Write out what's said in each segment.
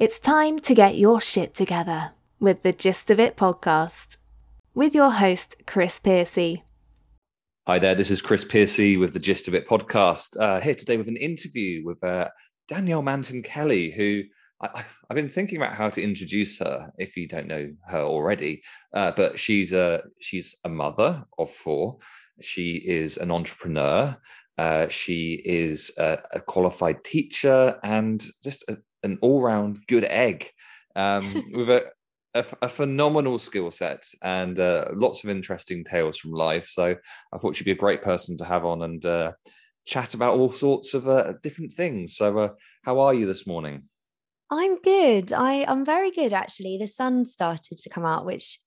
It's time to get your shit together with the Gist of It podcast with your host, Chris Piercy. Hi there, this is Chris Piercy with the Gist of It podcast. Uh, here today with an interview with uh, Danielle Manton Kelly, who I, have been thinking about how to introduce her if you don't know her already. Uh, but she's a she's a mother of four. She is an entrepreneur. Uh, she is a, a, qualified teacher and just a, an all-round good egg um, with a, a, phenomenal skill set and uh, lots of interesting tales from life. So I thought she'd be a great person to have on and uh, chat about all sorts of uh, different things. So, uh, how are you this morning? I'm good. I, I'm very good actually. The sun started to come out, which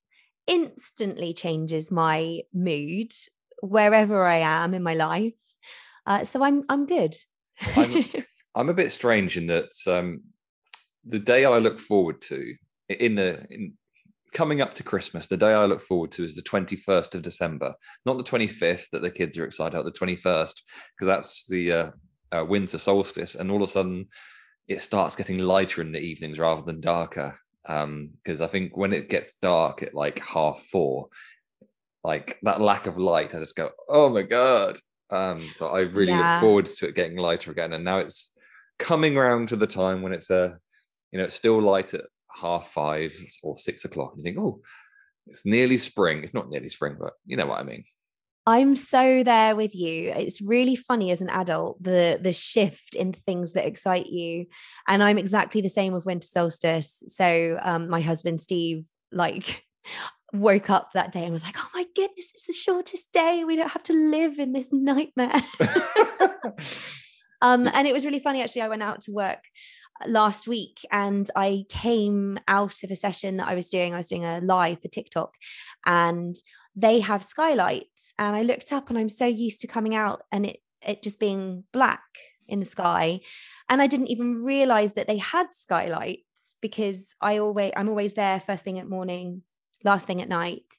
instantly changes my mood wherever I am in my life. Uh, so I'm I'm good. I'm, I'm, a bit strange in that um, the day I look forward to in the in coming up to Christmas, the day I look forward to is the 21st of December, not the 25th that the kids are excited about, the 21st, because that's the uh, uh, winter solstice. And all of a sudden, it starts getting lighter in the evenings rather than darker. Because um, I think when it gets dark at like half four, like that lack of light, I just go, oh my God. Um, so I really yeah. look forward to it getting lighter again. And now it's coming around to the time when it's a, you know, it's still light at half five or six o'clock. And you think, oh, it's nearly spring. It's not nearly spring, but you know what I mean. I'm so there with you. It's really funny as an adult the the shift in things that excite you, and I'm exactly the same with winter solstice. So um, my husband Steve like woke up that day and was like, "Oh my goodness, it's the shortest day. We don't have to live in this nightmare." um, and it was really funny actually. I went out to work last week and I came out of a session that I was doing. I was doing a live for TikTok and they have skylights. And I looked up and I'm so used to coming out and it it just being black in the sky. And I didn't even realize that they had skylights because I always I'm always there first thing at morning, last thing at night.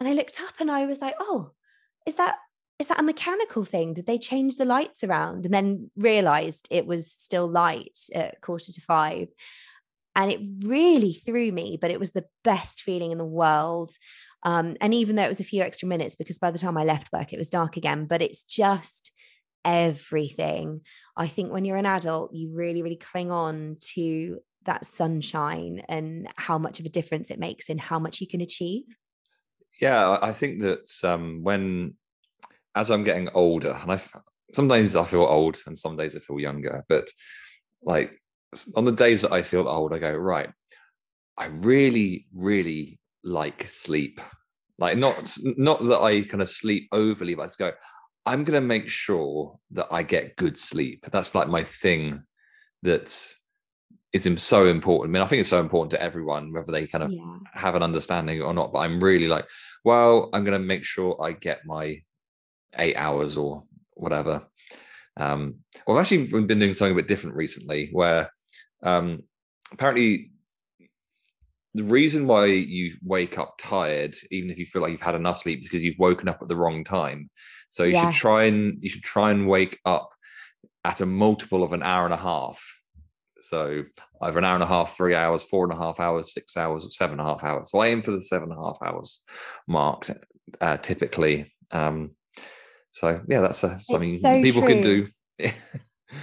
And I looked up and I was like, oh, is that is that a mechanical thing? Did they change the lights around? And then realized it was still light at quarter to five. And it really threw me, but it was the best feeling in the world. Um, and even though it was a few extra minutes, because by the time I left work, it was dark again, but it's just everything. I think when you're an adult, you really, really cling on to that sunshine and how much of a difference it makes in how much you can achieve. Yeah, I think that um, when as I'm getting older, and I sometimes I feel old and some days I feel younger, but like on the days that I feel old, I go, right, I really, really like sleep. Like not not that I kind of sleep overly, but I just go, I'm gonna make sure that I get good sleep. That's like my thing that is so important. I mean, I think it's so important to everyone, whether they kind of yeah. have an understanding or not. But I'm really like, well, I'm gonna make sure I get my eight hours or whatever. Um, well, I've actually been doing something a bit different recently where um, apparently the reason why you wake up tired, even if you feel like you've had enough sleep, is because you've woken up at the wrong time. So you yes. should try and you should try and wake up at a multiple of an hour and a half. So either an hour and a half, three hours, four and a half hours, six hours, or seven and a half hours. So I aim for the seven and a half hours marked uh, typically. Um, so yeah, that's a, something so people true. can do.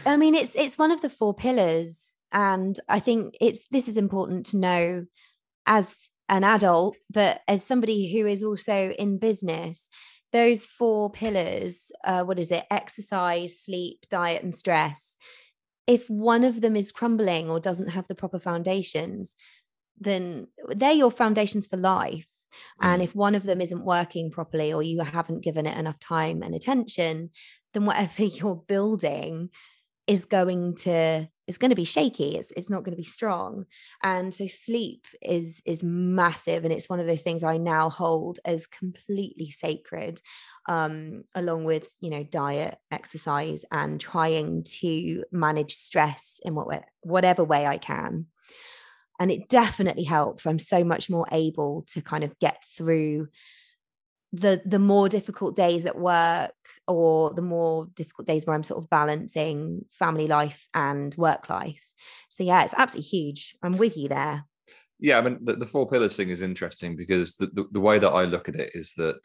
I mean, it's it's one of the four pillars, and I think it's this is important to know as an adult, but as somebody who is also in business. Those four pillars, uh, what is it? Exercise, sleep, diet, and stress. If one of them is crumbling or doesn't have the proper foundations, then they're your foundations for life and mm. if one of them isn't working properly or you haven't given it enough time and attention, then whatever you're building is going to is going to be shaky. It's it's not going to be strong. And so sleep is is massive and it's one of those things i now hold as completely sacred um along with you know diet exercise and trying to manage stress in what whatever way i can and it definitely helps i'm so much more able to kind of get through the the more difficult days at work or the more difficult days where I'm sort of balancing family life and work life. So yeah, it's absolutely huge. I'm with you there. Yeah, I mean the, the four pillars thing is interesting because the, the, the way that I look at it is that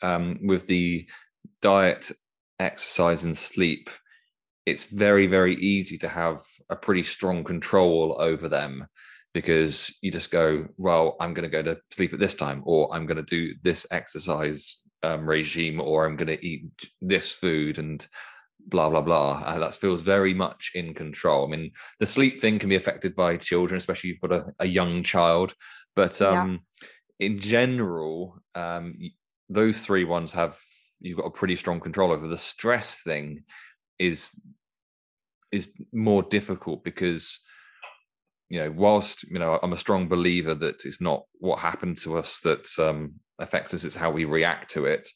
um, with the diet, exercise, and sleep, it's very very easy to have a pretty strong control over them because you just go, well, I'm going to go to sleep at this time, or I'm going to do this exercise um, regime, or I'm going to eat this food and blah blah blah. Uh, that feels very much in control. I mean, the sleep thing can be affected by children, especially if you've got a, a young child. But um, yeah. in general, um, those three ones have you've got a pretty strong control over. The stress thing is is more difficult because you know, whilst you know, I'm a strong believer that it's not what happened to us that um, affects us; it's how we react to it.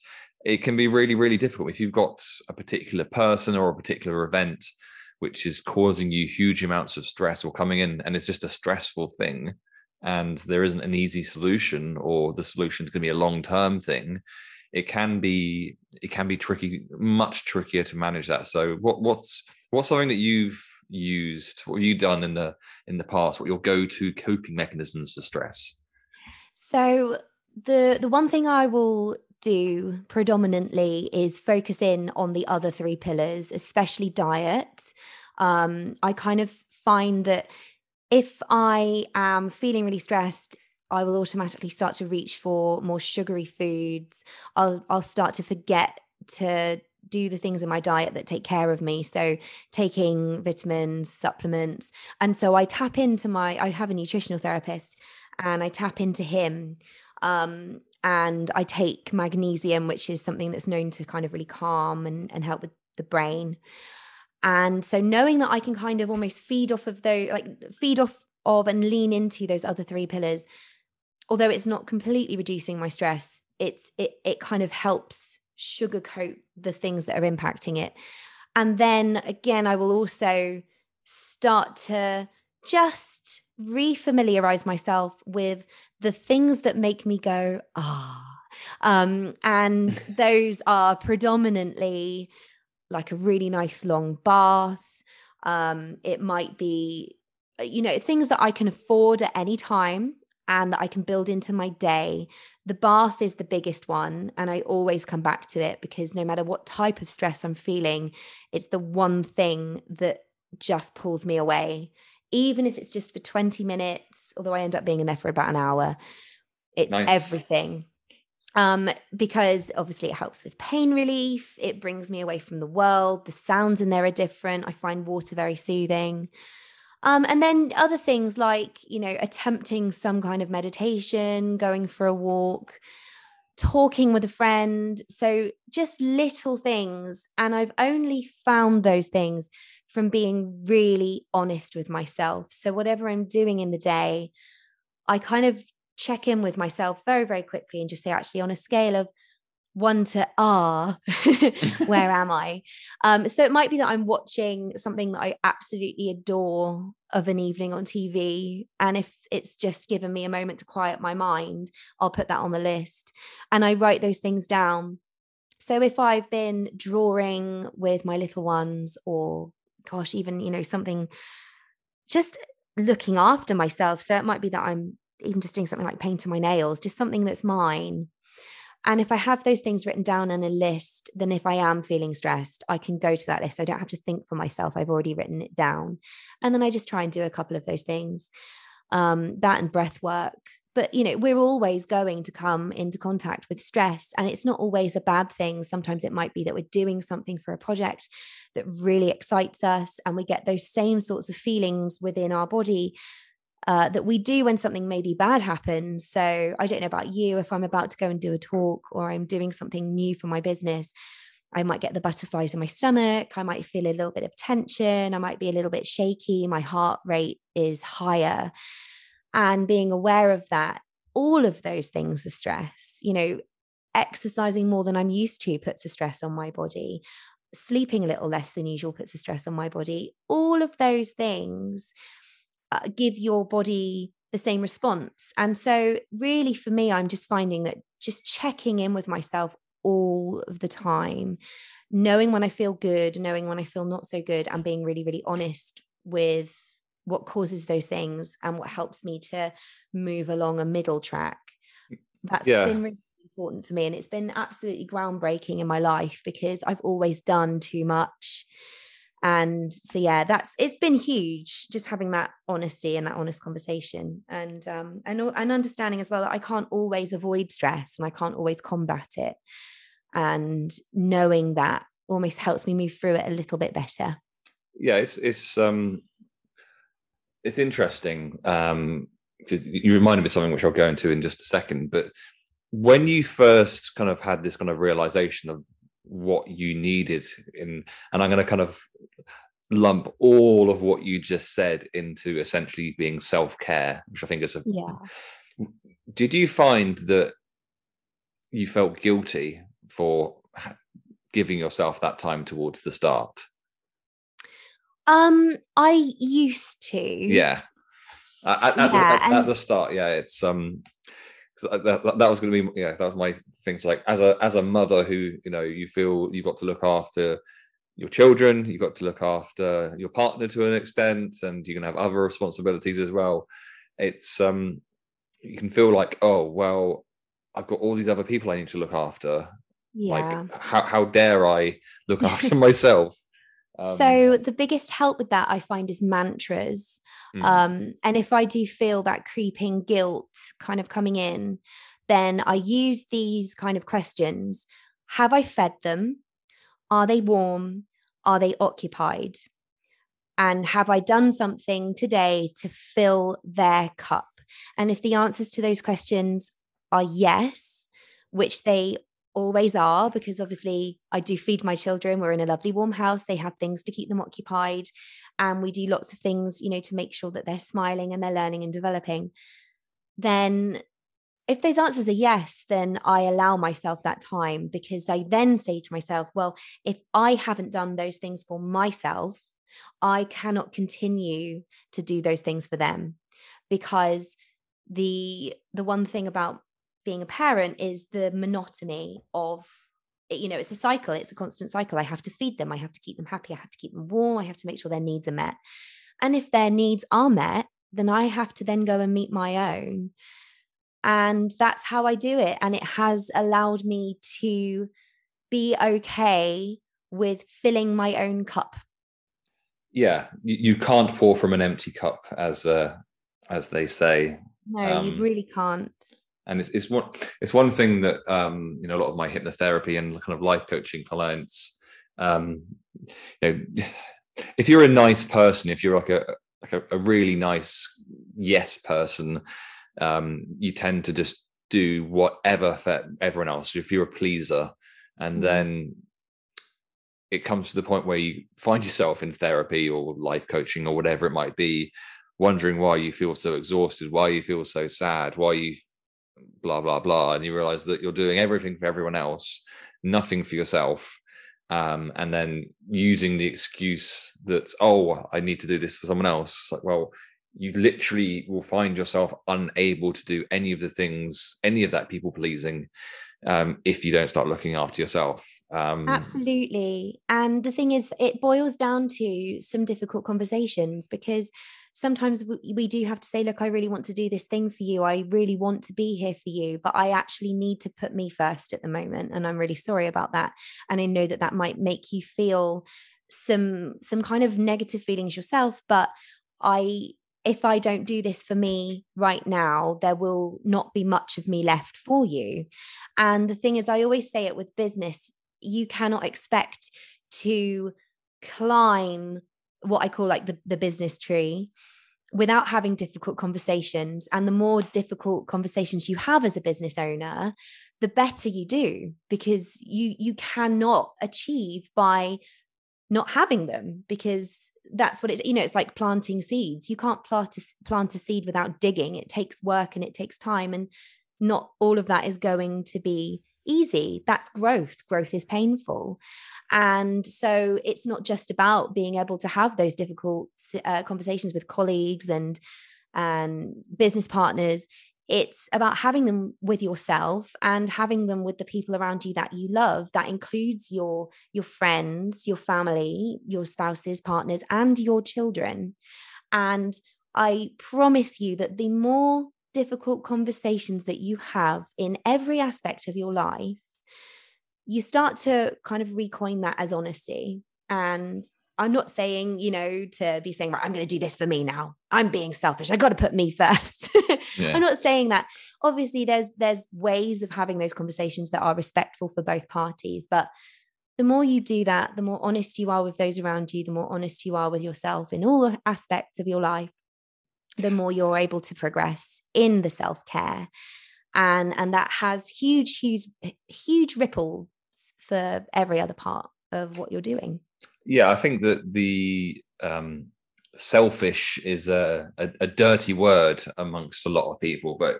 It can be really, really difficult if you've got a particular person or a particular event which is causing you huge amounts of stress or coming in, and it's just a stressful thing, and there isn't an easy solution, or the solution is going to be a long-term thing. It can be, it can be tricky, much trickier to manage that. So, what, what's what's something that you've used? What have you done in the in the past? What your go-to coping mechanisms for stress? So the the one thing I will do predominantly is focus in on the other three pillars, especially diet. Um, I kind of find that if I am feeling really stressed, I will automatically start to reach for more sugary foods. I'll I'll start to forget to do the things in my diet that take care of me. So taking vitamins, supplements. And so I tap into my, I have a nutritional therapist and I tap into him. Um, and I take magnesium, which is something that's known to kind of really calm and, and help with the brain. And so knowing that I can kind of almost feed off of those, like feed off of and lean into those other three pillars, although it's not completely reducing my stress, it's it it kind of helps sugarcoat the things that are impacting it. And then again, I will also start to just refamiliarize myself with the things that make me go, ah. Um, and those are predominantly like a really nice long bath. Um, it might be, you know, things that I can afford at any time and that I can build into my day. The bath is the biggest one and i always come back to it because no matter what type of stress i'm feeling it's the one thing that just pulls me away. Even if it's just for 20 minutes although i end up being in there for about an hour it's nice. everything. Um, because obviously it helps with pain relief it brings me away from the world the sounds in there are different i find water very soothing um, and then other things like, you know, attempting some kind of meditation, going for a walk, talking with a friend. So just little things. And I've only found those things from being really honest with myself. So whatever I'm doing in the day, I kind of check in with myself very, very quickly and just say, actually, on a scale of one to R, where am i um so it might be that i'm watching something that i absolutely adore of an evening on tv and if it's just given me a moment to quiet my mind i'll put that on the list and i write those things down. So if i've been drawing with my little ones or gosh even you know something just looking after myself so it might be that i'm even just doing something like painting my nails just something that's mine and if I have those things written down in a list, then if I am feeling stressed, I can go to that list. I don't have to think for myself. I've already written it down. And then I just try and do a couple of those things. Um, that and breath work. But you know, we're always going to come into contact with stress. And it's not always a bad thing. Sometimes it might be that we're doing something for a project that really excites us and we get those same sorts of feelings within our body uh, that we do when something maybe bad happens. So I don't know about you, if I'm about to go and do a talk or I'm doing something new for my business, I might get the butterflies in my stomach. I might feel a little bit of tension. I might be a little bit shaky. My heart rate is higher. And being aware of that, all of those things are stress. You know, exercising more than I'm used to puts a stress on my body. Sleeping a little less than usual puts a stress on my body. All of those things uh, give your body the same response. And so, really, for me, I'm just finding that just checking in with myself all of the time knowing when i feel good knowing when i feel not so good and being really really honest with what causes those things and what helps me to move along a middle track that's yeah. been really important for me and it's been absolutely groundbreaking in my life because i've always done too much and so yeah that's it's been huge just having that honesty and that honest conversation and um and, and understanding as well that i can't always avoid stress and i can't always combat it. And knowing that almost helps me move through it a little bit better. Yeah it's it's um it's interesting um because you reminded me of something which i'll go into in just a second but when you first kind of had this kind of realization of what you needed in and i'm going to kind of lump all of what you just said into essentially being self-care which i think is a yeah. Did you find that you felt guilty for giving yourself that time towards the start? Um i used to. Yeah. At, at, yeah, the, at, at the start yeah it's um that, that, was going to be yeah that was my things like as a as a mother who you know you feel you've got to look after your children you've got to look after your partner to an extent and you're going to have other responsibilities as well it's um you can feel like oh well i've got all these other people i need to look after yeah. like how, how dare i look after myself um, so the biggest help with that I find is mantras. Mm. Um, and if I do feel that creeping guilt kind of coming in, then I use these kind of questions. Have I fed them? Are they warm? Are they occupied? And have I done something today to fill their cup? And if the answers to those questions are yes, which they always are because obviously I do feed my children. We're in a lovely warm house. They have things to keep them occupied. And we do lots of things, you know, to make sure that they're smiling and they're learning and developing. Then if those answers are yes, then I allow myself that time because I then say to myself, well, if I haven't done those things for myself, I cannot continue to do those things for them because the the one thing about being a parent is the monotony of you know it's a cycle it's a constant cycle. I have to feed them i have to keep them happy i have to keep them warm i have to make sure their needs are met. And if their needs are met then i have to then go and meet my own. And that's how i do it. And it has allowed me to be okay with filling my own cup. Yeah you, you can't pour from an empty cup as uh as they say. No um, you really can't and it's, it's one it's one thing that um, you know a lot of my hypnotherapy and kind of life coaching clients um, you know if you're a nice person if you're like a like a, a really nice yes person um, you tend to just do whatever for everyone else if you're a pleaser and mm-hmm. then it comes to the point where you find yourself in therapy or life coaching or whatever it might be wondering why you feel so exhausted why you feel so sad why you blah blah blah and you realize that you're doing everything for everyone else nothing for yourself um, and then using the excuse that oh i need to do this for someone else. It's like well you literally will find yourself unable to do any of the things any of that people pleasing um, if you don't start looking after yourself um, absolutely and the thing is it boils down to some difficult conversations because sometimes we do have to say, look, I really want to do this thing for you. I really want to be here for you, but I actually need to put me first at the moment. And I'm really sorry about that. And I know that that might make you feel some some kind of negative feelings yourself but i if i don't do this for me right now there will not be much of me left for you and the thing is i always say it with business you cannot expect to climb what I call like the, the business tree without having difficult conversations. And the more difficult conversations you have as a business owner, the better you do because you you cannot achieve by not having them because that's what it's you know it's like planting seeds you can't plant a, plant a seed without digging it takes work and it takes time and not all of that is going to be easy. That's growth. Growth is painful. And so it's not just about being able to have those difficult uh, conversations with colleagues and and business partners. it's about having them with yourself and having them with the people around you that you love that includes your your friends your family your spouses partners and your children. And i promise you that the more difficult conversations that you have in every aspect of your life you start to kind of recoin that as honesty and I'm not saying, you know, to be saying, right, I'm going to do this for me now. I'm being selfish. I got to put me first. Yeah. I'm not saying that. Obviously, there's there's ways of having those conversations that are respectful for both parties. But the more you do that, the more honest you are with those around you, the more honest you are with yourself in all aspects of your life, the more you're able to progress in the self-care. And and that has huge, huge, huge ripples for every other part of what you're doing. Yeah, I think that the um, selfish is a, a, a dirty word amongst a lot of people, but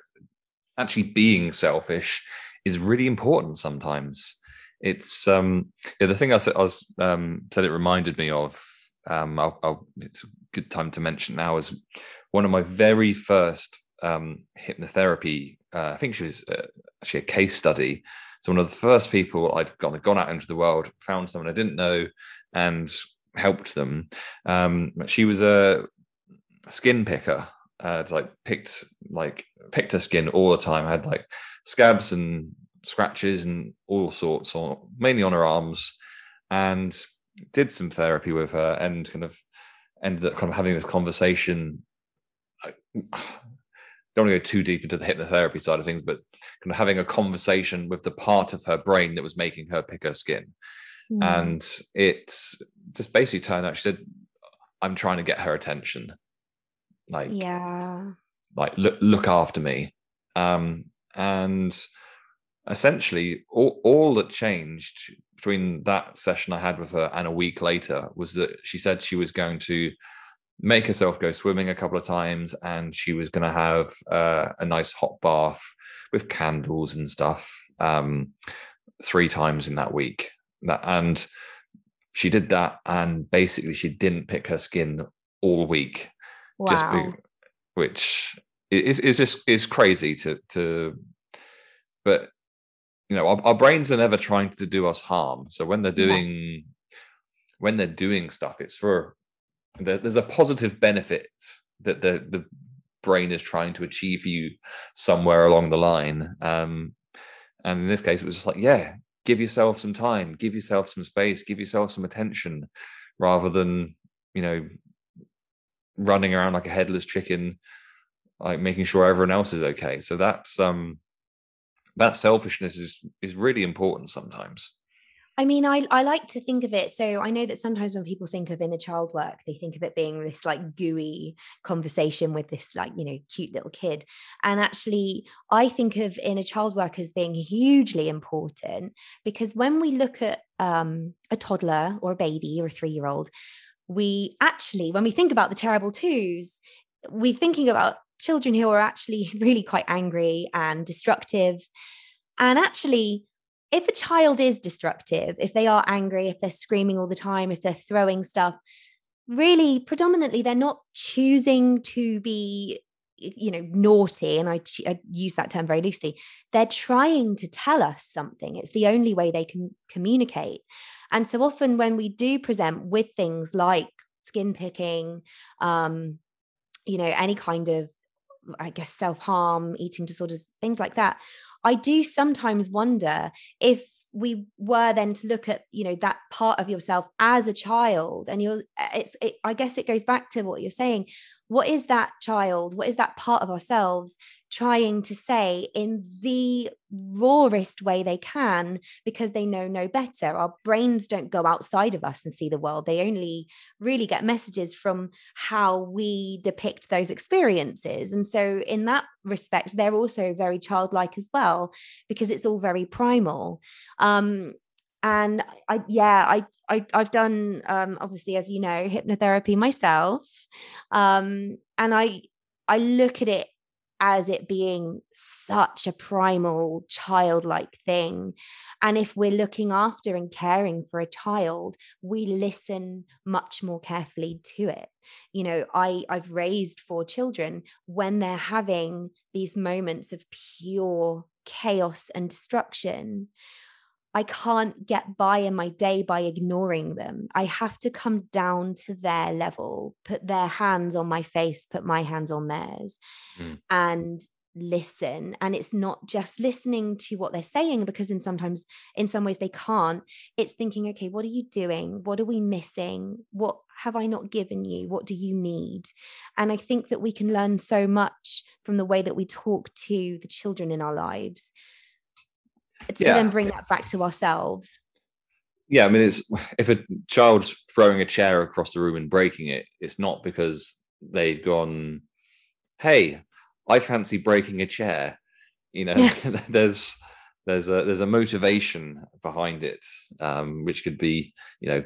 actually being selfish is really important sometimes. It's um, yeah, the thing I said, I was um, said it reminded me of. Um, I'll, I'll, it's a good time to mention now is one of my very first um, hypnotherapy. Uh, I think she was uh, actually a case study. So one of the first people I'd gone gone out into the world, found someone I didn't know, and helped them. Um, she was a skin picker. Uh, it's like picked like picked her skin all the time. Had like scabs and scratches and all sorts, or mainly on her arms, and did some therapy with her and kind of ended up kind of having this conversation. I don't want to go too deep into the hypnotherapy side of things, but kind of having a conversation with the part of her brain that was making her pick her skin. Mm. And it just basically turned out, she said, I'm trying to get her attention. Like, yeah, like look, look after me. Um, and essentially all, all that changed between that session I had with her and a week later was that she said she was going to make herself go swimming a couple of times and she was going to have uh, a nice hot bath with candles and stuff um, three times in that week and she did that and basically she didn't pick her skin all week wow. just because, which is is just is crazy to to but you know our, our, brains are never trying to do us harm so when they're doing yeah. when they're doing stuff it's for there's a positive benefit that the the brain is trying to achieve for you somewhere along the line um and in this case it was just like yeah give yourself some time, give yourself some space, give yourself some attention, rather than you know running around like a headless chicken, like making sure everyone else is okay. So that's um that selfishness is is really important sometimes. I mean, I, I like to think of it. So I know that sometimes when people think of inner child work, they think of it being this like gooey conversation with this like, you know, cute little kid. And actually, I think of inner child work as being hugely important because when we look at um, a toddler or a baby or a three year old, we actually, when we think about the terrible twos, we're thinking about children who are actually really quite angry and destructive. And actually, if a child is destructive, if they are angry, if they're screaming all the time, if they're throwing stuff, really predominantly they're not choosing to be you know naughty and I, I, use that term very loosely. They're trying to tell us something. It's the only way they can communicate. And so often when we do present with things like skin picking um you know any kind of i guess self-harm eating disorders things like that I do sometimes wonder if we were then to look at you know that part of yourself as a child and you're it's it, i guess it goes back to what you're saying. What is that child? What is that part of ourselves trying to say in the rawest way they can because they know no better. Our brains don't go outside of us and see the world. They only really get messages from how we depict those experiences. And so in that respect they're also very childlike as well because it's all very primal. Um and I yeah I, I I've done um obviously as you know hypnotherapy myself. Um and I I look at it as it being such a primal childlike thing. And if we're looking after and caring for a child, we listen much more carefully to it. You know, I, I've raised four children when they're having these moments of pure chaos and destruction. I can't get by in my day by ignoring them. I have to come down to their level, put their hands on my face, put my hands on theirs, mm. and listen. And it's not just listening to what they're saying, because in sometimes, in some ways, they can't. It's thinking, okay, what are you doing? What are we missing? What have I not given you? What do you need? And I think that we can learn so much from the way that we talk to the children in our lives to yeah. then bring that back to ourselves yeah i mean it's if a child's throwing a chair across the room and breaking it it's not because they've gone hey i fancy breaking a chair you know yeah. there's there's a there's a motivation behind it um, which could be you know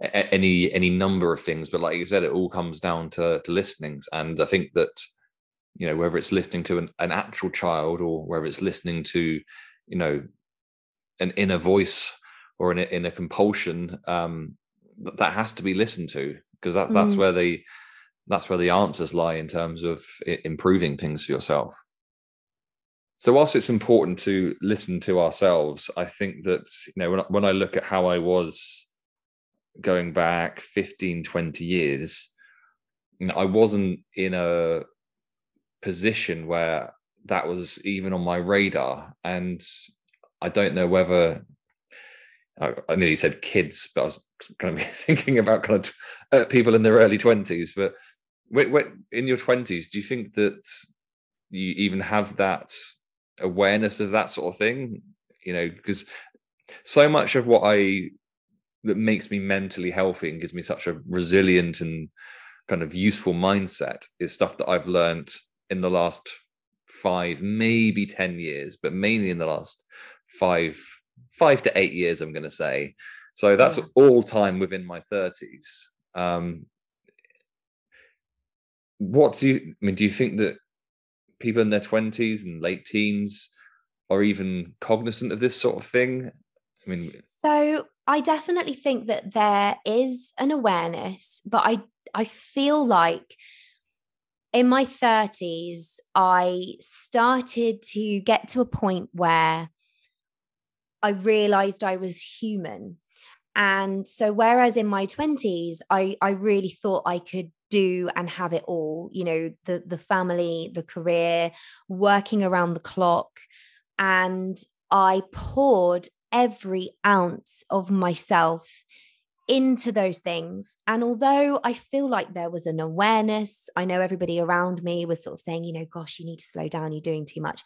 a- any any number of things but like you said it all comes down to to listenings and i think that you know whether it's listening to an, an actual child or whether it's listening to you know an inner voice or an inner compulsion um, that has to be listened to because that, that's mm. where the that's where the answers lie in terms of improving things for yourself so whilst it's important to listen to ourselves i think that you know when, when i look at how i was going back 15 20 years you know, i wasn't in a position where that was even on my radar. And I don't know whether I, I nearly said kids, but I was kind of thinking about kind of uh, people in their early twenties. But when, when, in your twenties, do you think that you even have that awareness of that sort of thing? You know, because so much of what I that makes me mentally healthy and gives me such a resilient and kind of useful mindset is stuff that I've learned in the last five, maybe 10 years, but mainly in the last five, five to eight years, I'm going to say. So that's yeah. all time within my 30s. Um, what do you, I mean, do you think that people in their 20s and late teens are even cognizant of this sort of thing? I mean, so I definitely think that there is an awareness, but I I feel like in my 30s, I started to get to a point where I realized I was human. And so, whereas in my 20s, I, I really thought I could do and have it all, you know, the, the family, the career, working around the clock. And I poured every ounce of myself into those things. And although I feel like there was an awareness, I know everybody around me was sort of saying, you know, gosh, you need to slow down, you're doing too much.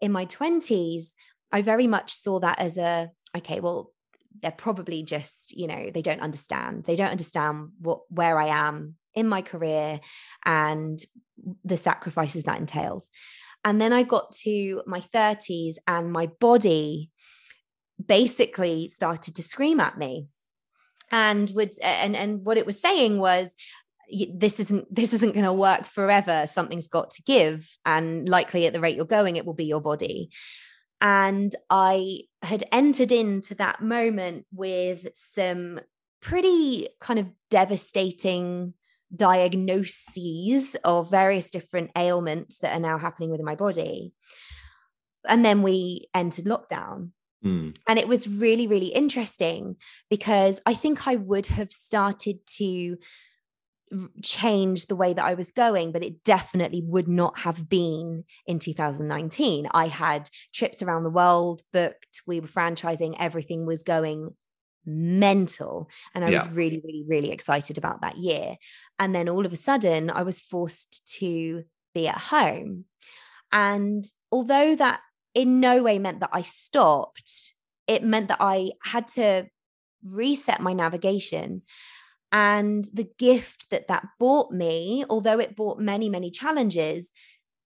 In my 20s, I very much saw that as a, okay, well, they're probably just, you know, they don't understand. They don't understand what where I am in my career and the sacrifices that entails. And then I got to my 30s and my body basically started to scream at me and would and and what it was saying was this isn't this isn't going to work forever. Something's got to give and likely at the rate you're going it will be your body. And i had entered into that moment with some pretty kind of devastating diagnoses of various different ailments that are now happening within my body. And then we entered lockdown Mm. And it was really, really interesting because I think I would have started to change the way that I was going, but it definitely would not have been in 2019. I had trips around the world booked, we were franchising, everything was going mental. And I yeah. was really, really, really excited about that year. And then all of a sudden, I was forced to be at home. And although that in no way meant that I stopped. It meant that I had to reset my navigation. And the gift that that brought me, although it brought many, many challenges,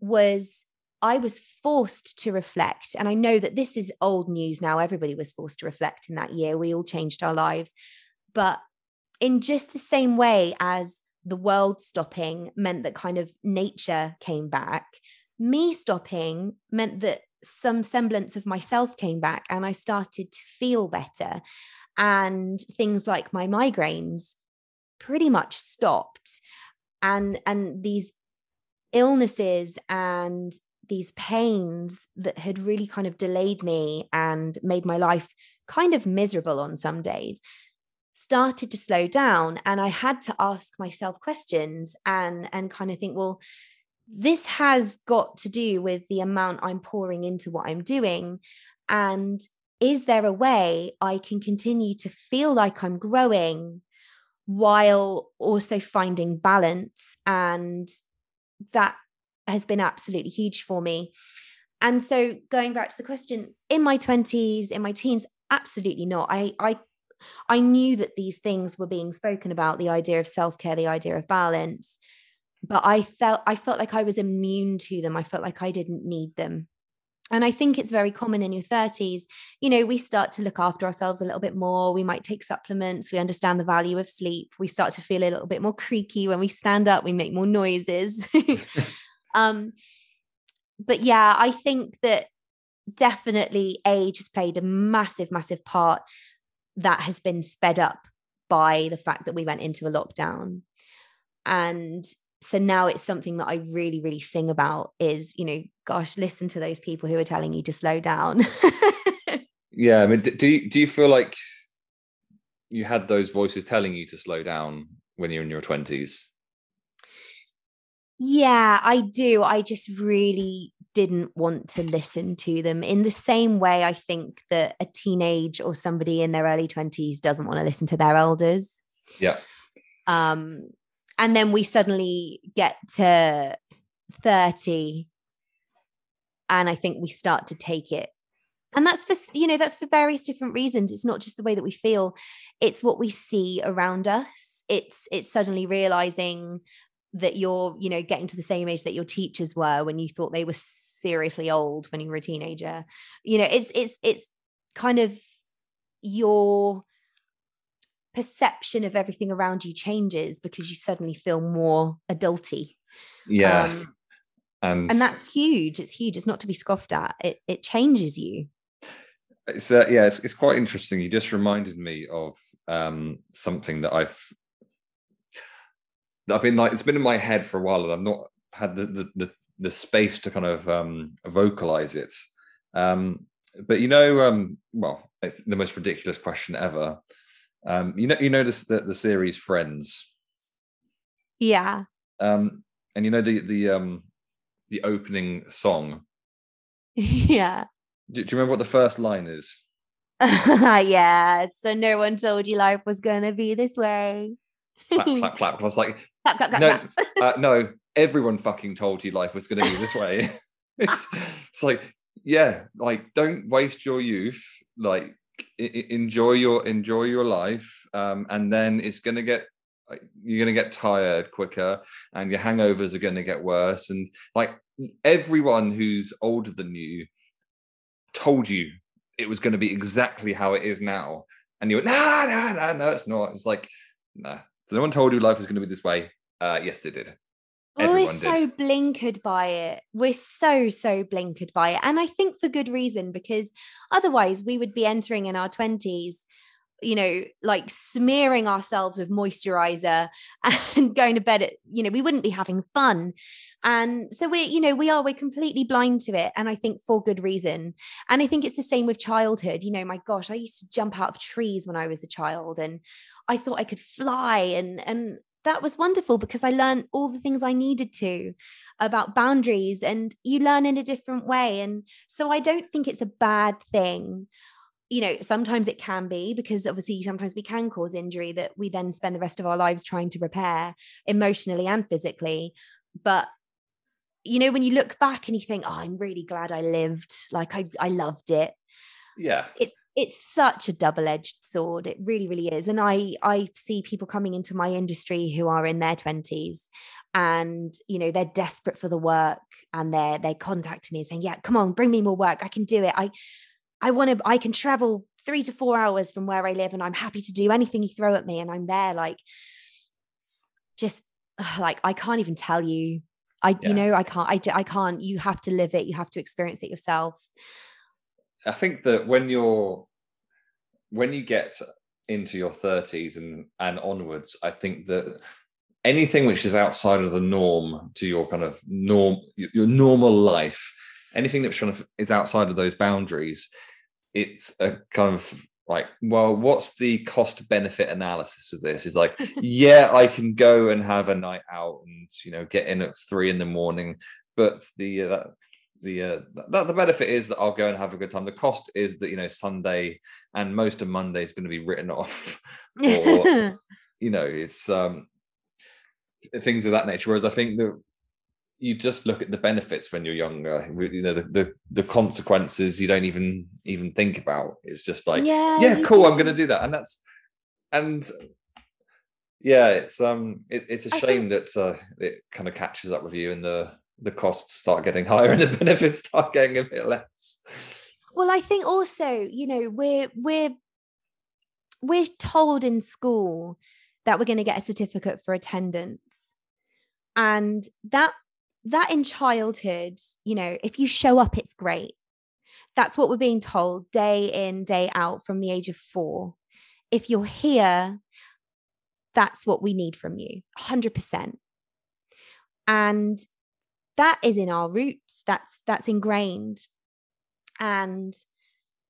was I was forced to reflect. And I know that this is old news now. Everybody was forced to reflect in that year. We all changed our lives. But in just the same way as the world stopping meant that kind of nature came back, me stopping meant that some semblance of myself came back and I started to feel better. And things like my migraines pretty much stopped. And, and these illnesses and these pains that had really kind of delayed me and made my life kind of miserable on some days started to slow down and i had to ask myself questions and and kind of think well this has got to do with the amount i'm pouring into what i'm doing and is there a way i can continue to feel like i'm growing while also finding balance and that has been absolutely huge for me. And so going back to the question, in my 20s, in my teens, absolutely not. I I I knew that these things were being spoken about, the idea of self-care, the idea of balance, but I felt I felt like I was immune to them. I felt like I didn't need them. And I think it's very common in your 30s. You know, we start to look after ourselves a little bit more. We might take supplements. We understand the value of sleep. We start to feel a little bit more creaky when we stand up. We make more noises. Um, but yeah, I think that definitely age has played a massive, massive part that has been sped up by the fact that we went into a lockdown. And so now it's something that I really, really sing about is, you know, gosh, listen to those people who are telling you to slow down. yeah. I mean, do you, do you feel like you had those voices telling you to slow down when you're in your 20s? Yeah, I do. I just really didn't want to listen to them in the same way I think that a teenage or somebody in their early 20s doesn't want to listen to their elders. Yeah. Um and then we suddenly get to 30 and I think we start to take it. And that's for you know that's for various different reasons. It's not just the way that we feel. It's what we see around us. It's it's suddenly realizing that you're you know getting to the same age that your teachers were when you thought they were seriously old when you were a teenager. You know it's it's it's kind of your perception of everything around you changes because you suddenly feel more adulty. Yeah. Um, and and that's huge. It's huge. It's not to be scoffed at. It it changes you. It's uh, yeah it's, it's quite interesting. You just reminded me of um something that i've I've been like it's been in my head for a while, and I've not had the the the, the space to kind of um, vocalize it. Um, but you know, um, well, it's the most ridiculous question ever. Um, you know, you notice that the series Friends. Yeah. Um, and you know the the um the opening song. Yeah. Do, do you remember what the first line is? yeah. So no one told you life was going to be this way. clap, clap, clap. I was like, clap, clap, clap, no, uh, no, everyone fucking told you life was going to be this way. it's, it's like, yeah, like don't waste your youth. Like enjoy your enjoy your life, um, and then it's going to get you're going to get tired quicker, and your hangovers are going to get worse. And like everyone who's older than you told you it was going to be exactly how it is now, and you went, nah, nah, nah, no, it's not. It's like, nah, so no one told you life was going to be this way. Uh, yes, they did. We're so did. blinkered by it. We're so, so blinkered by it. And I think for good reason, because otherwise we would be entering in our 20s, you know, like smearing ourselves with moisturizer and going to bed at, you know, we wouldn't be having fun. And so we're, you know, we are, we're completely blind to it. And I think for good reason. And I think it's the same with childhood. You know, my gosh, I used to jump out of trees when I was a child and I thought I could fly and and that was wonderful because I learned all the things I needed to about boundaries and you learn in a different way. And so I don't think it's a bad thing. You know sometimes it can be because obviously sometimes we can cause injury that we then spend the rest of our lives trying to repair emotionally and physically. But you know when you look back and you think oh I'm really glad I lived. Like I I loved it. Yeah. It's it's such a double-edged sword it really really is and i i see people coming into my industry who are in their 20s and you know they're desperate for the work and they're they're contacting me and saying yeah come on bring me more work i can do it i i want to i can travel three to four hours from where i live and i'm happy to do anything you throw at me and i'm there like just like i can't even tell you I, Yeah. you know, I can't, I, I can't, you have to live it. You have to experience it yourself. I think that when you're when you get into your 30s and and onwards, I think that anything which is outside of the norm to your kind of norm your normal life, anything that's kind of is outside of those boundaries, it's a kind of like, well, what's the cost benefit analysis of this? Is like, yeah, I can go and have a night out and you know get in at three in the morning, but the uh, the uh, that the benefit is that I'll go and have a good time. The cost is that you know Sunday and most of Monday is going to be written off. Or- you know, it's um things of that nature. Whereas I think that you just look at the benefits when you're younger. You know, the the, the consequences you don't even even think about. It's just like, yeah, yeah, cool, I'm going to do that, and that's and yeah, it's um, it, it's a shame that uh, it kind of catches up with you in the the costs start getting higher and the benefits start getting a bit less. Well, I think also, you know, we're we're we're told in school that we're going to get a certificate for attendance. And that that in childhood, you know, if you show up it's great. That's what we're being told day in, day out from the age of 4. If you're here, that's what we need from you. 100%. And that is in our roots. That's that's ingrained. And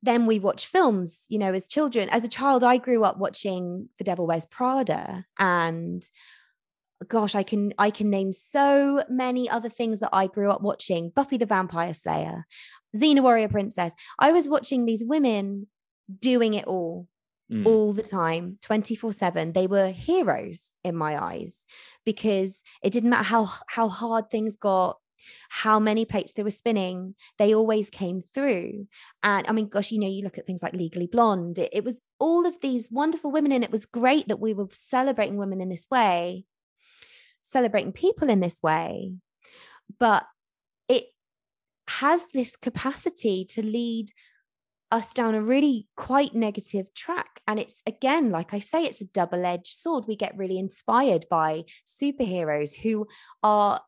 then we watch films you know as children. As a child i grew up watching the devil wears prada and gosh i can i can name so many other things that i grew up watching. Buffy the vampire slayer xena warrior princess. I was watching these women doing it all Mm. all the time 24 7 they were heroes in my eyes because it didn't matter how how hard things got how many plates they were spinning they always came through. And i mean gosh you know you look at things like legally blonde it, it was all of these wonderful women and it was great that we were celebrating women in this way celebrating people in this way. But it has this capacity to lead us down a really quite negative track. And it's again, like I say, it's a double edged sword. We get really inspired by superheroes who are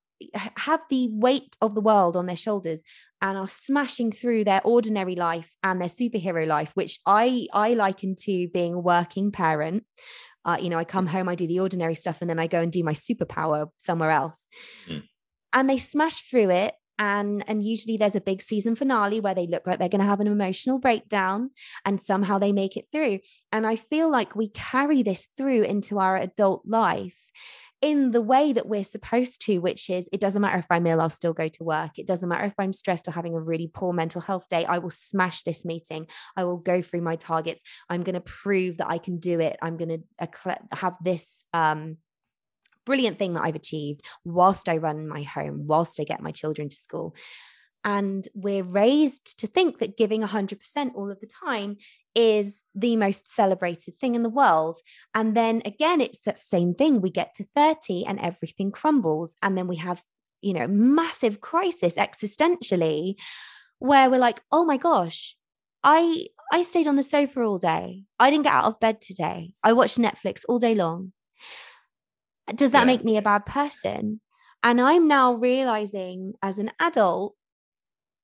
have the weight of the world on their shoulders and are smashing through their ordinary life and their superhero life which i i liken to being a working parent uh, you know i come home i do the ordinary stuff and then i go and do my superpower somewhere else Mm. and they smash through it and and usually there's a big season finale where they look like they're going to have an emotional breakdown and somehow they make it through. And i feel like we carry this through into our adult life in the way that we're supposed to which is it doesn't matter if i'm ill i'll still go to work. It doesn't matter if i'm stressed or having a really poor mental health day i will smash this meeting. I will go through my targets. I'm going to prove that i can do it. I'm going to have this um brilliant thing that I've achieved whilst I run my home, whilst I get my children to school. And we're raised to think that giving 100% all of the time is the most celebrated thing in the world. And then again, it's that same thing. We get to 30 and everything crumbles. And then we have, you know, massive crisis existentially where we're like, oh my gosh, I I stayed on the sofa all day. I didn't get out of bed today. I watched Netflix all day long does that Yeah. make me a bad person? And i'm now realizing as an adult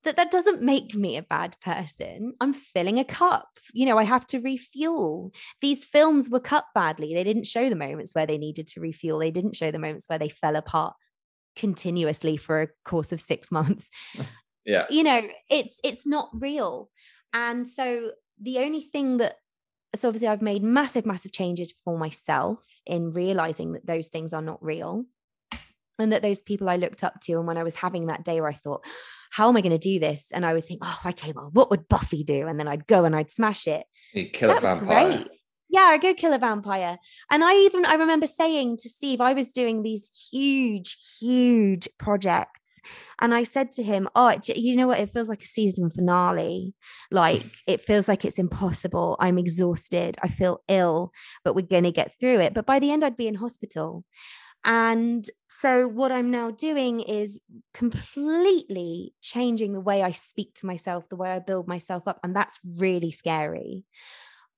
that that doesn't make me a bad person. I'm filling a cup. You know i have to refuel. These films were cut badly. They didn't show the moments where they needed to refuel. They didn't show the moments where they fell apart continuously for a course of 6 months. Yeah. you know it's it's not real. And so the only thing that so obviously I've made massive, massive changes for myself in realizing that those things are not real. And that those people I looked up to, and when I was having that day where I thought, how am I going to do this? And I would think, oh, okay, well, what would Buffy do? And then I'd go and I'd smash it. You kill a that was vampire. great. Yeah, I go kill a vampire. And I even I remember saying to Steve, I was doing these huge, huge projects. And I said to him, Oh, you know what? It feels like a season finale. Like it feels like it's impossible. I'm exhausted. I feel ill, but we're going to get through it. But by the end, I'd be in hospital. And so, what I'm now doing is completely changing the way I speak to myself, the way I build myself up. And that's really scary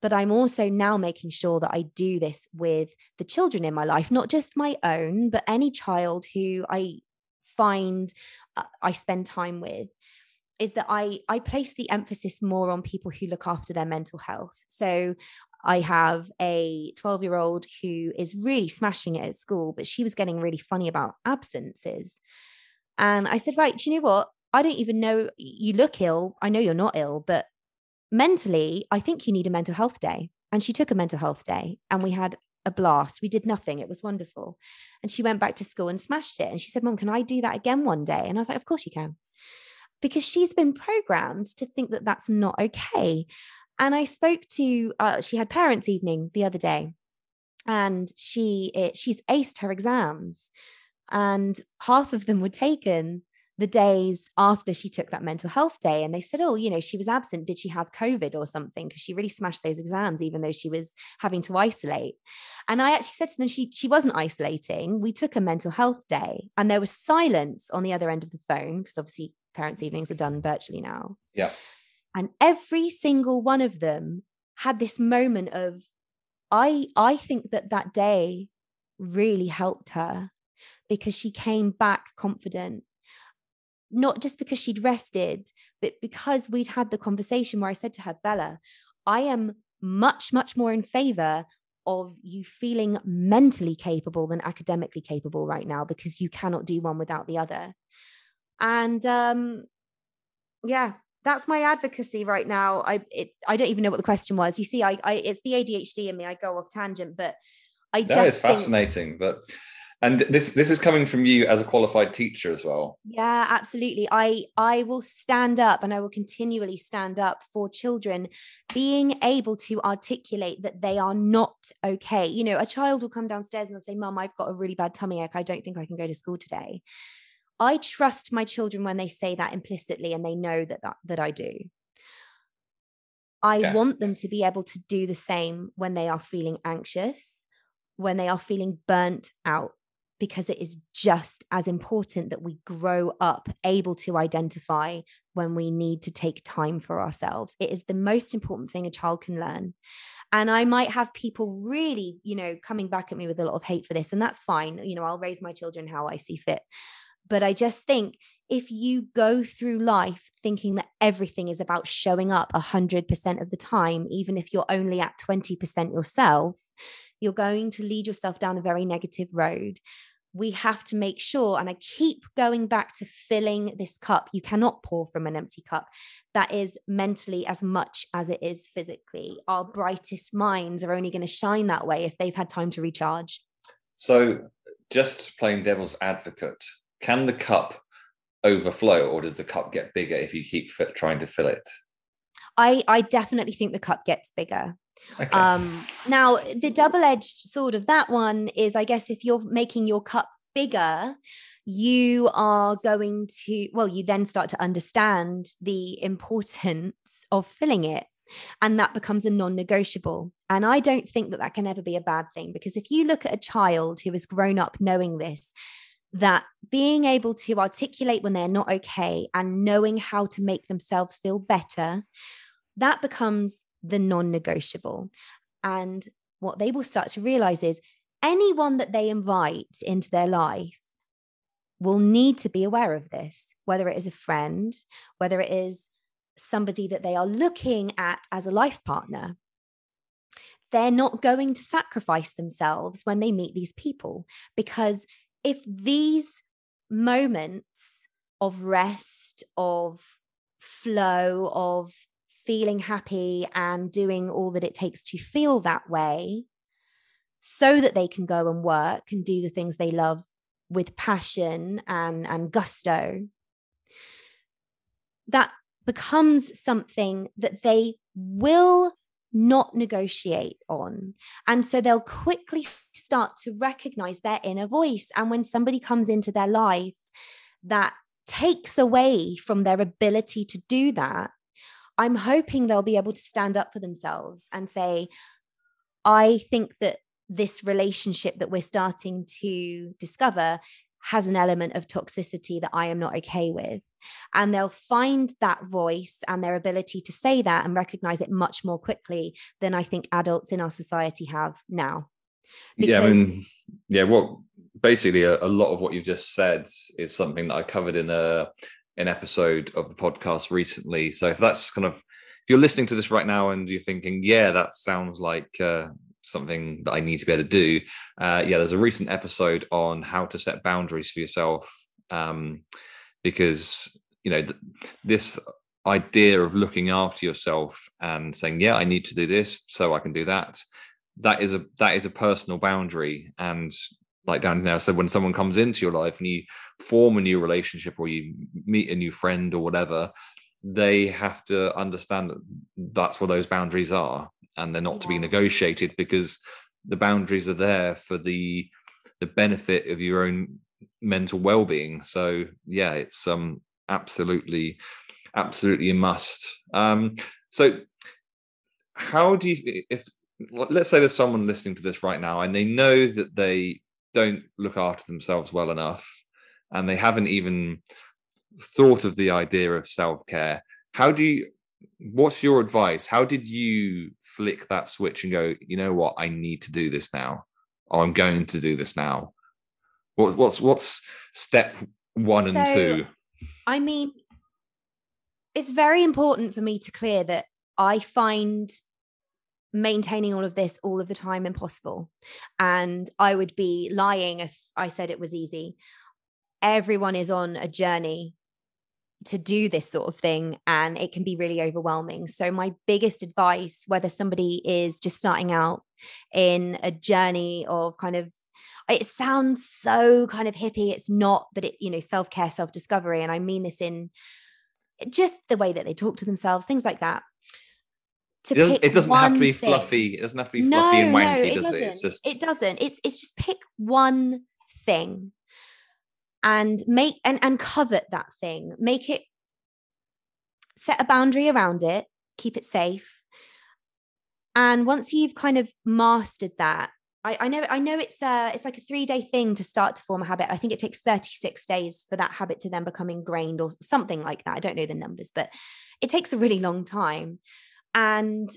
but I'm also now making sure that I do this with the children in my life, not just my own, but any child who I find uh, I spend time with is that I I place the emphasis more on people who look after their mental health. So I have a 12 year old who is really smashing it at school, but she was getting really funny about absences. And I said, Right, do you know what? I don't even know you look ill. I know you're not ill, but mentally, I think you need a mental health day. And she took a mental health day and we had a blast. We did nothing. It was wonderful. And she went back to school and smashed it. And she said, Mom, can I do that again one day? And I was like, Of course you can. Because she's been programmed to think that that's not okay. And I spoke to, uh, she had parents' evening the other day, and she it, she's aced her exams, and half of them were taken the days after she took that mental health day and they said oh you know she was absent. Did she have covid or something? Because she really smashed those exams even though she was having to isolate. And i actually said to them she she wasn't isolating. We took a mental health day and there was silence on the other end of the phone because obviously parents evenings are done virtually now. Yeah. And every single one of them had this moment of i i think that that day really helped her because she came back confident not just because she'd rested, but because we'd had the conversation where I said to her, Bella, I am much, much more in favor of you feeling mentally capable than academically capable right now because you cannot do one without the other. And um, yeah, that's my advocacy right now. I it, I don't even know what the question was. You see, I, I it's the ADHD in me. I go off tangent, but I that just is fascinating. Think, but and this this is coming from you as a qualified teacher as well. Yeah absolutely. I i will stand up and i will continually stand up for children being able to articulate that they are not okay. You know a child will come downstairs and they'll say mum i've got a really bad tummy ache. I don't think i can go to school today. I trust my children when they say that implicitly and they know that that, that i do. I yeah. want them to be able to do the same when they are feeling anxious when they are feeling burnt out because it is just as important that we grow up able to identify when we need to take time for ourselves. It is the most important thing a child can learn. And I might have people really, you know, coming back at me with a lot of hate for this, and that's fine. You know, I'll raise my children how I see fit. But I just think if you go through life thinking that everything is about showing up 100% of the time, even if you're only at 20% yourself, you're going to lead yourself down a very negative road we have to make sure, and I keep going back to filling this cup. You cannot pour from an empty cup. That is mentally as much as it is physically. Our brightest minds are only going to shine that way if they've had time to recharge. So, just playing devil's advocate, can the cup overflow or does the cup get bigger if you keep fit, trying to fill it? I, I definitely think the cup gets bigger. Okay. Um, now, the double edged sword of that one is, I guess, if you're making your cup bigger, you are going to, well, you then start to understand the importance of filling it. And that becomes a non negotiable. And I don't think that that can ever be a bad thing because if you look at a child who has grown up knowing this, that being able to articulate when they're not okay and knowing how to make themselves feel better, that becomes the non negotiable. And what they will start to realize is anyone that they invite into their life will need to be aware of this, whether it is a friend, whether it is somebody that they are looking at as a life partner. They're not going to sacrifice themselves when they meet these people because if these moments of rest, of flow, of feeling happy and doing all that it takes to feel that way so that they can go and work and do the things they love with passion and, and gusto, that becomes something that they will not negotiate on. And so they'll quickly start to recognize their inner voice. And when somebody comes into their life that takes away from their ability to do that, I'm hoping they'll be able to stand up for themselves and say, I think that this relationship that we're starting to discover has an element of toxicity that I am not okay with. And they'll find that voice and their ability to say that and recognize it much more quickly than I think adults in our society have now. Because, yeah, I mean, yeah, what basically a, a, lot of what you've just said is something that I covered in a an episode of the podcast recently. So if that's kind of if you're listening to this right now and you're thinking, yeah, that sounds like uh, something that I need to be able to do, uh, yeah, there's a recent episode on how to set boundaries for yourself um, because you know th- this idea of looking after yourself and saying, yeah, I need to do this so I can do that. That is a that is a personal boundary and like Danielle said, when someone comes into your life and you form a new relationship or you meet a new friend or whatever, they have to understand that that's where those boundaries are and they're not yeah. to be negotiated because the boundaries are there for the the benefit of your own mental well-being so yeah it's um absolutely absolutely a must um so how do you if let's say there's someone listening to this right now and they know that they don't look after themselves well enough and they haven't even thought of the idea of self-care. How do you what's your advice? How did you flick that switch and go you know what? I need to do this now. Or i'm going to do this now. What, what's what's step one so, and two? I mean it's very important for me to clear that i find maintaining all of this all of the time impossible. And I would be lying if I said it was easy. Everyone is on a journey to do this sort of thing and it can be really overwhelming. So my biggest advice whether somebody is just starting out in a journey of kind of it sounds so kind of hippie it's not but it you know self-care self-discovery and I mean this in just the way that they talk to themselves things like that to it doesn't, it doesn't have to be fluffy. It doesn't have to be fluffy no, and wanky, no, it does doesn't. it? It's just it doesn't. It's it's just pick one thing and make and and covet that thing. Make it set a boundary around it, keep it safe. And once you've kind of mastered that, I, I know I know it's a it's like a three day thing to start to form a habit. I think it takes 36 days for that habit to then become ingrained or something like that. I don't know the numbers, but it takes a really long time. And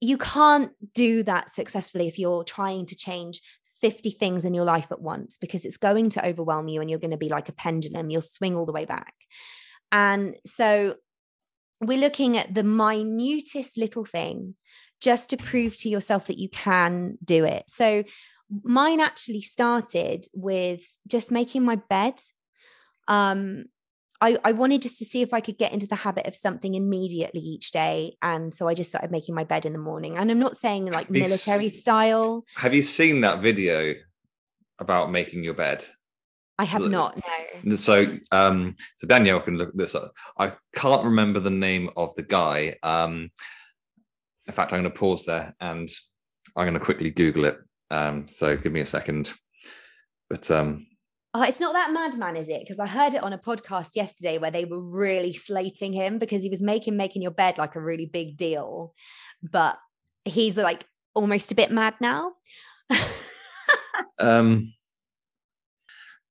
you can't do that successfully if you're trying to change 50 things in your life at once because it's going to overwhelm you and you're going to be like a pendulum. You'll swing all the way back. And so we're looking at the minutest little thing just to prove to yourself that you can do it. So mine actually started with just making my bed. Um, I, I wanted just to see if I could get into the habit of something immediately each day. And so I just started making my bed in the morning. And I'm not saying like have military style. Have you seen that video about making your bed? I have not. No. So, um, so Danielle can look this up. I can't remember the name of the guy. Um, in fact, I'm going to pause there and I'm going to quickly Google it. Um, so give me a second. But um, Oh, it's not that madman, is it? Because I heard it on a podcast yesterday where they were really slating him because he was making making your bed like a really big deal, but he's like almost a bit mad now. um.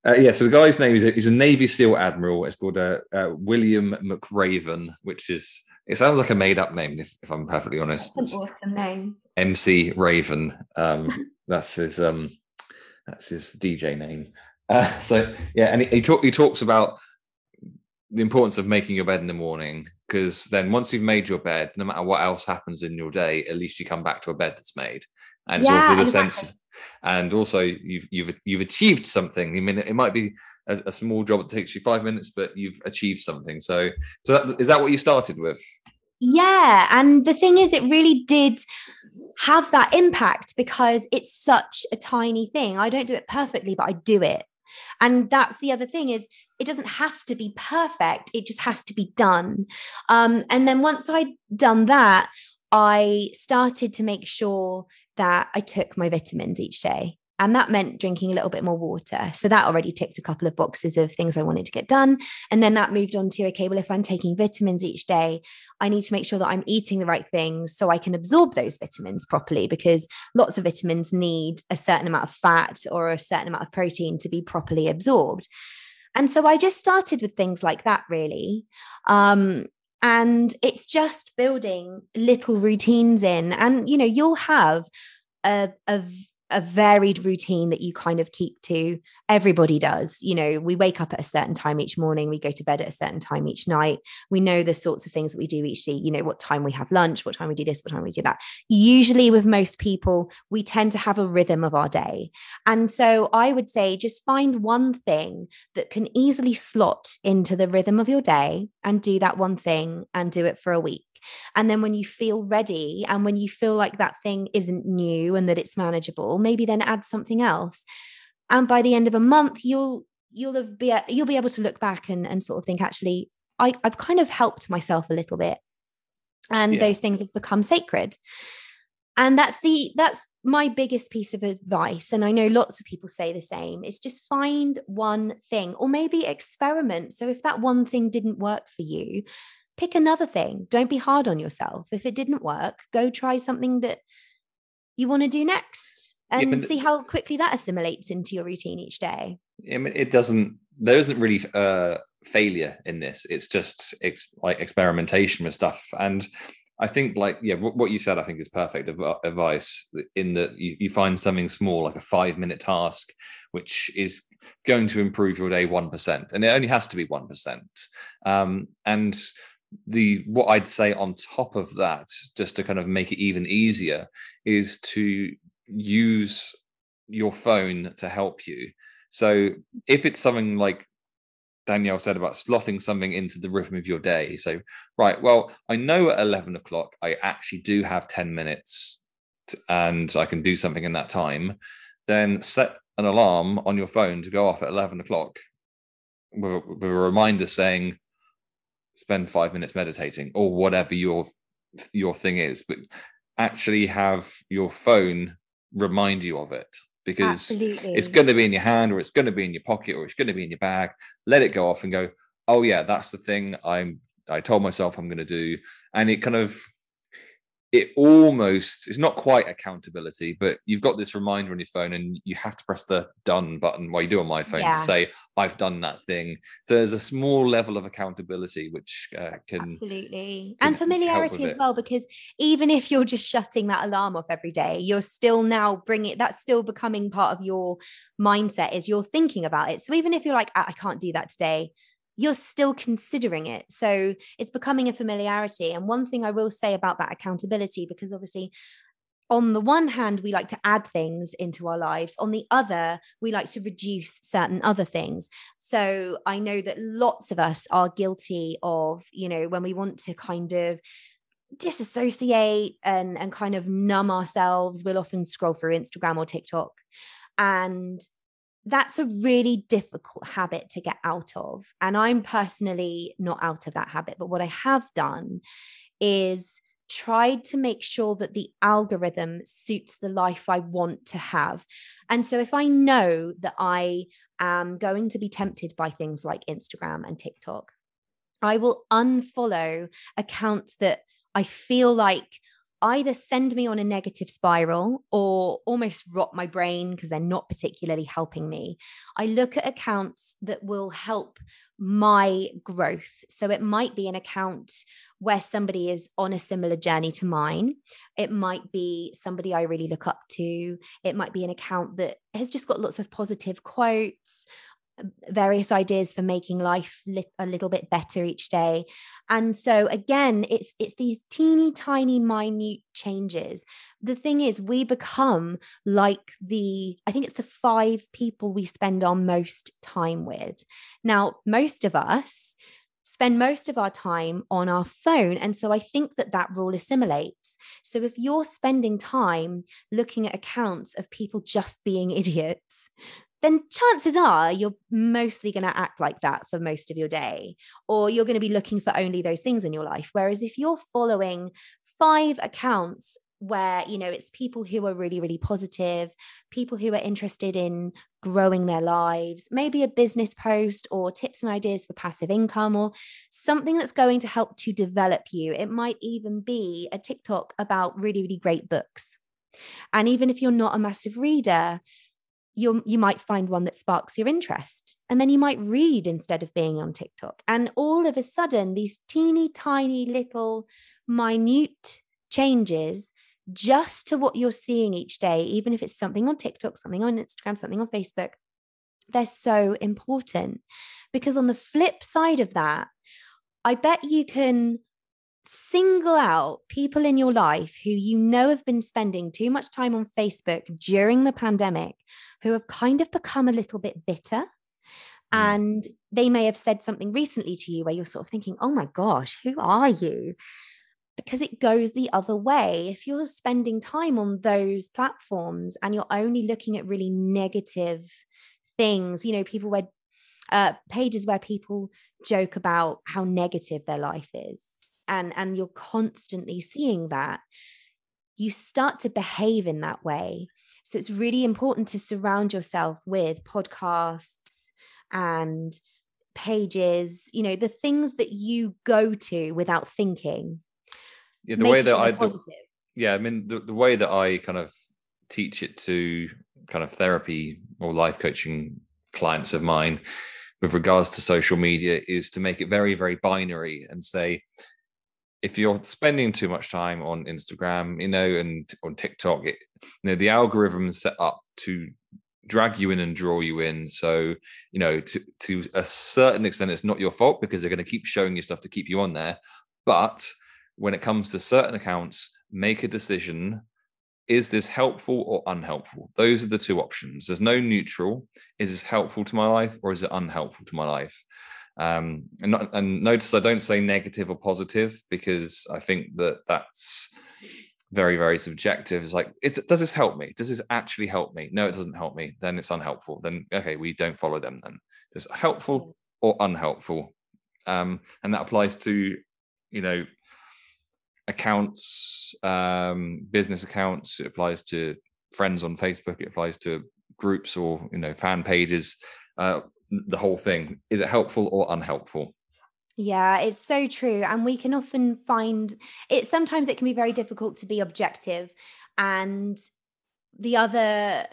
Uh, yeah, so the guy's name is a, he's a Navy SEAL admiral. It's called uh, uh, William McRaven, which is it sounds like a made up name if, if I'm perfectly honest. That's an awesome name. MC Raven. Um, that's his um, that's his DJ name. Uh, so yeah, and he, he, talk, he talks about the importance of making your bed in the morning because then once you've made your bed, no matter what else happens in your day, at least you come back to a bed that's made, and it's yeah, also the exactly. sense, and also you've you've you've achieved something. I mean, it might be a, a, small job that takes you five minutes, but you've achieved something. So, so that, is that what you started with? Yeah, and the thing is, it really did have that impact because it's such a tiny thing. I don't do it perfectly, but I do it. And that's the other thing is it doesn't have to be perfect. It just has to be done. Um, and then once I'd done that, I started to make sure that I took my vitamins each day. And that meant drinking a little bit more water. So that already ticked a couple of boxes of things I wanted to get done. And then that moved on to okay, well, if I'm taking vitamins each day, I need to make sure that I'm eating the right things so I can absorb those vitamins properly because lots of vitamins need a certain amount of fat or a certain amount of protein to be properly absorbed. And so I just started with things like that, really. Um, and it's just building little routines in. And, you know, you'll have a, a a varied routine that you kind of keep to. Everybody does. You know, we wake up at a certain time each morning, we go to bed at a certain time each night. We know the sorts of things that we do each day, you know, what time we have lunch, what time we do this, what time we do that. Usually, with most people, we tend to have a rhythm of our day. And so I would say just find one thing that can easily slot into the rhythm of your day and do that one thing and do it for a week. And then when you feel ready and when you feel like that thing isn't new and that it's manageable, maybe then add something else. And by the end of a month, you'll you'll have be you'll be able to look back and, and sort of think, actually, I, I've kind of helped myself a little bit. And yeah. those things have become sacred. And that's the that's my biggest piece of advice. And I know lots of people say the same. Is just find one thing or maybe experiment. So if that one thing didn't work for you, pick another thing. Don't be hard on yourself. If it didn't work, go try something that you want to do next and yeah, see how quickly that assimilates into your routine each day. I mean, it doesn't, there isn't really uh, failure in this. It's just ex- like experimentation with stuff. And I think, like, yeah, what you said, I think is perfect advice in that you, you find something small, like a five minute task, which is going to improve your day 1%. And it only has to be 1%. Um, and the what I'd say on top of that, just to kind of make it even easier, is to use your phone to help you. So if it's something like Danielle said about slotting something into the rhythm of your day, so right, well, I know at eleven o'clock I actually do have ten minutes, to, and I can do something in that time. Then set an alarm on your phone to go off at eleven o'clock with, with a reminder saying spend five minutes meditating or whatever your your thing is but actually have your phone remind you of it because Absolutely. it's going to be in your hand or it's going to be in your pocket or it's going to be in your bag let it go off and go oh yeah that's the thing i'm i told myself i'm going to do and it kind of it almost it's not quite accountability, but you've got this reminder on your phone and you have to press the done button while you do on my phone yeah. to say I've done that thing. So there's a small level of accountability which uh, can absolutely can and familiarity as well because even if you're just shutting that alarm off every day, you're still now bringing that's still becoming part of your mindset. Is you're thinking about it. So even if you're like I can't do that today, you're still considering it. So it's becoming a familiarity. And one thing I will say about that accountability, because obviously, on the one hand, we like to add things into our lives. On the other, we like to reduce certain other things. So I know that lots of us are guilty of, you know, when we want to kind of disassociate and and kind of numb ourselves we'll often scroll through instagram or tiktok and that's a really difficult habit to get out of. And I'm personally not out of that habit. But what I have done is tried to make sure that the algorithm suits the life I want to have. And so if I know that I am going to be tempted by things like Instagram and TikTok, I will unfollow accounts that I feel like either send me on a negative spiral or almost rot my brain because they're not particularly helping me. I look at accounts that will help my growth. So it might be an account where somebody is on a similar journey to mine. It might be somebody I really look up to. It might be an account that has just got lots of positive quotes various ideas for making life li- a little bit better each day and so again it's it's these teeny tiny minute changes the thing is we become like the i think it's the five people we spend our most time with now most of us spend most of our time on our phone. And so I think that that rule assimilates. So if you're spending time looking at accounts of people just being idiots, then chances are you're mostly going to act like that for most of your day, or you're going to be looking for only those things in your life. Whereas if you're following five accounts where you know it's people who are really really positive people who are interested in growing their lives maybe a business post or tips and ideas for passive income or something that's going to help to develop you it might even be a tiktok about really really great books and even if you're not a massive reader you you might find one that sparks your interest and then you might read instead of being on TikTok and all of a sudden these teeny tiny little minute changes just to what you're seeing each day, even if it's something on TikTok, something on Instagram, something on Facebook, they're so important. Because on the flip side of that, I bet you can single out people in your life who you know have been spending too much time on Facebook during the pandemic, who have kind of become a little bit bitter. Mm. And they may have said something recently to you where you're sort of thinking, oh my gosh, who are you? Because it goes the other way. If you're spending time on those platforms and you're only looking at really negative things, you know, people where uh, pages where people joke about how negative their life is and and you're constantly seeing that you start to behave in that way so it's really important to surround yourself with podcasts and pages you know the things that you go to without thinking yeah the way that i positive. yeah i mean the, the way that i kind of teach it to kind of therapy or life coaching clients of mine with regards to social media is to make it very very binary and say if you're spending too much time on Instagram, you know, and on TikTok, it, you know, the algorithm is set up to drag you in and draw you in. So, you know, to, to a certain extent, it's not your fault because they're going to keep showing you stuff to keep you on there. But when it comes to certain accounts, make a decision. Is this helpful or unhelpful? Those are the two options. There's no neutral. Is this helpful to my life or is it unhelpful to my life? Um, and, not, and notice I don't say negative or positive because I think that that's very very subjective. It's like, is, does this help me? Does this actually help me? No, it doesn't help me. Then it's unhelpful. Then okay, we don't follow them. Then it's helpful or unhelpful, um, and that applies to you know accounts, um, business accounts. It applies to friends on Facebook. It applies to groups or you know fan pages. Uh, the whole thing is it helpful or unhelpful yeah, it's so true. And we can often find it sometimes it can be very difficult to be objective. And the other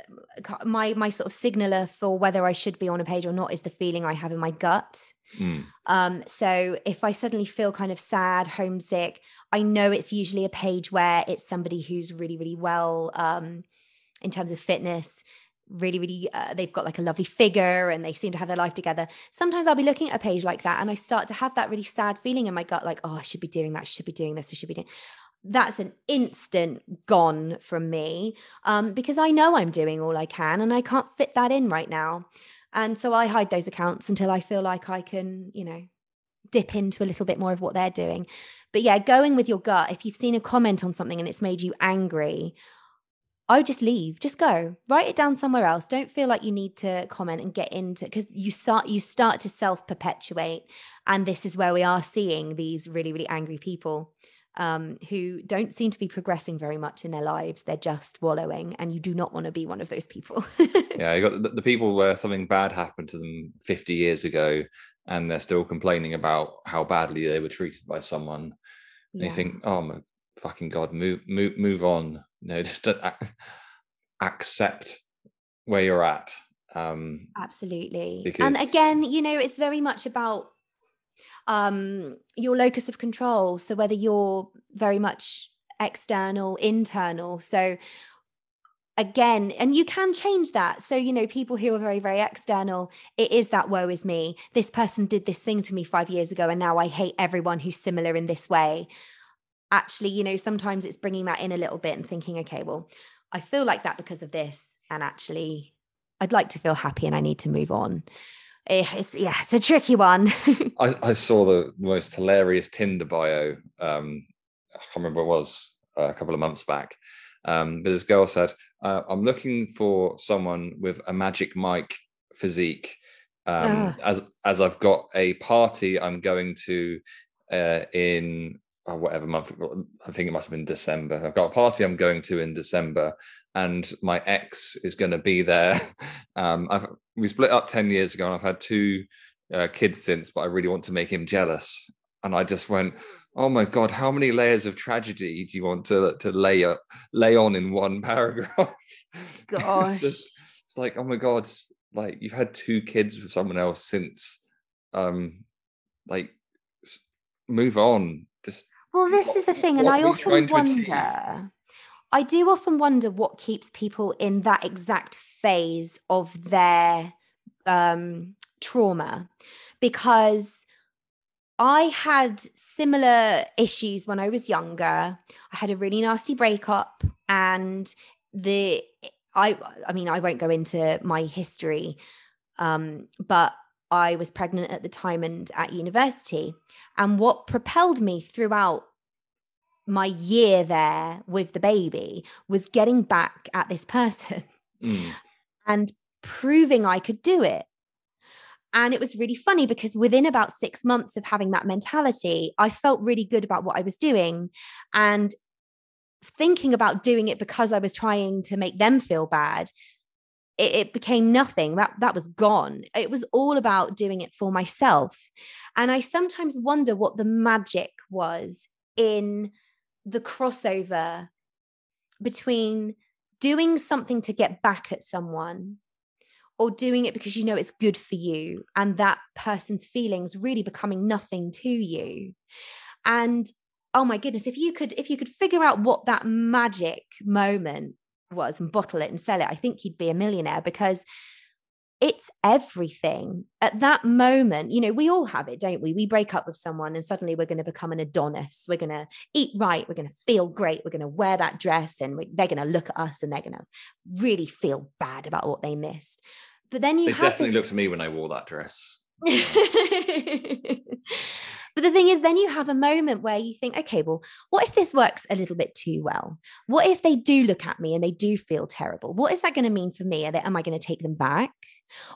my my sort of signaler for whether I should be on a page or not is the feeling I have in my gut. Mm. Um, so if I suddenly feel kind of sad, homesick, I know it's usually a page where it's somebody who's really, really well um, in terms of fitness really really uh, they've got like a lovely figure and they seem to have their life together. Sometimes i'll be looking at a page like that and i start to have that really sad feeling in my gut like oh i should be doing that I should be doing this i should be doing that's an instant gone from me um, because i know i'm doing all i can and i can't fit that in right now. And so i hide those accounts until i feel like i can you know dip into a little bit more of what they're doing. But yeah going with your gut if you've seen a comment on something and it's made you angry I would just leave, just go, write it down somewhere else. Don't feel like you need to comment and get into because you start you start to self perpetuate, and this is where we are seeing these really really angry people um, who don't seem to be progressing very much in their lives. They're just wallowing, and you do not want to be one of those people. yeah, you got the, the, people where something bad happened to them 50 years ago, and they're still complaining about how badly they were treated by someone. And yeah. you think, oh my fucking god, move move move on. You know just accept where you're at um absolutely. Because... and again you know it's very much about um your locus of control. So whether you're very much external internal. So again and you can change that. So you know people who are very very external it is that woe is me. This person did this thing to me 5 years ago and now i hate everyone who's similar in this way actually, you know, sometimes it's bringing that in a little bit and thinking, okay, well, I feel like that because of this. And actually, I'd like to feel happy and I need to move on. Eh, it's, yeah, it's a tricky one. I, I, saw the most hilarious Tinder bio. Um, I can't remember what it was uh, a couple of months back. Um, but this girl said, uh, I'm looking for someone with a Magic Mike physique. Um, as as I've got a party I'm going to uh, in oh, whatever month. I think it must have been December. I've got a party I'm going to in December, and my ex is going to be there. Um, I've we split up ten years ago, and I've had two uh, kids since, but I really want to make him jealous. And I just went, "Oh my god, how many layers of tragedy do you want to to lay up, lay on in one paragraph?" Gosh, it's just it's like, oh my god, like you've had two kids with someone else since, um, like move on. Well, this what, is the thing, and I often wonder I do often wonder what keeps people in that exact phase of their um, trauma because I had similar issues when I was younger. I had a really nasty breakup and the I I mean I won't go into my history um, but I was pregnant at the time and at university and what propelled me throughout my year there with the baby was getting back at this person mm. and proving I could do it. And it was really funny because within about six months of having that mentality, I felt really good about what I was doing. And thinking about doing it because I was trying to make them feel bad, it, it, became nothing. That that was gone. It was all about doing it for myself. And I sometimes wonder what the magic was in the crossover between doing something to get back at someone or doing it because you know it's good for you and that person's feelings really becoming nothing to you and oh my goodness if you could if you could figure out what that magic moment was and bottle it and sell it i think you'd be a millionaire because it's everything. At that moment you know we all have it don't we? We break up with someone and suddenly we're going to become an adonis. We're going to eat right we're going to feel great we're going to wear that dress and we, they're going to look at us and they're going to really feel bad about what they missed. But then you they definitely this... looked at me when i wore that dress But the thing is, then you have a moment where you think, okay, well, what if this works a little bit too well? What if they do look at me and they do feel terrible? What is that going to mean for me? They, am I going to take them back?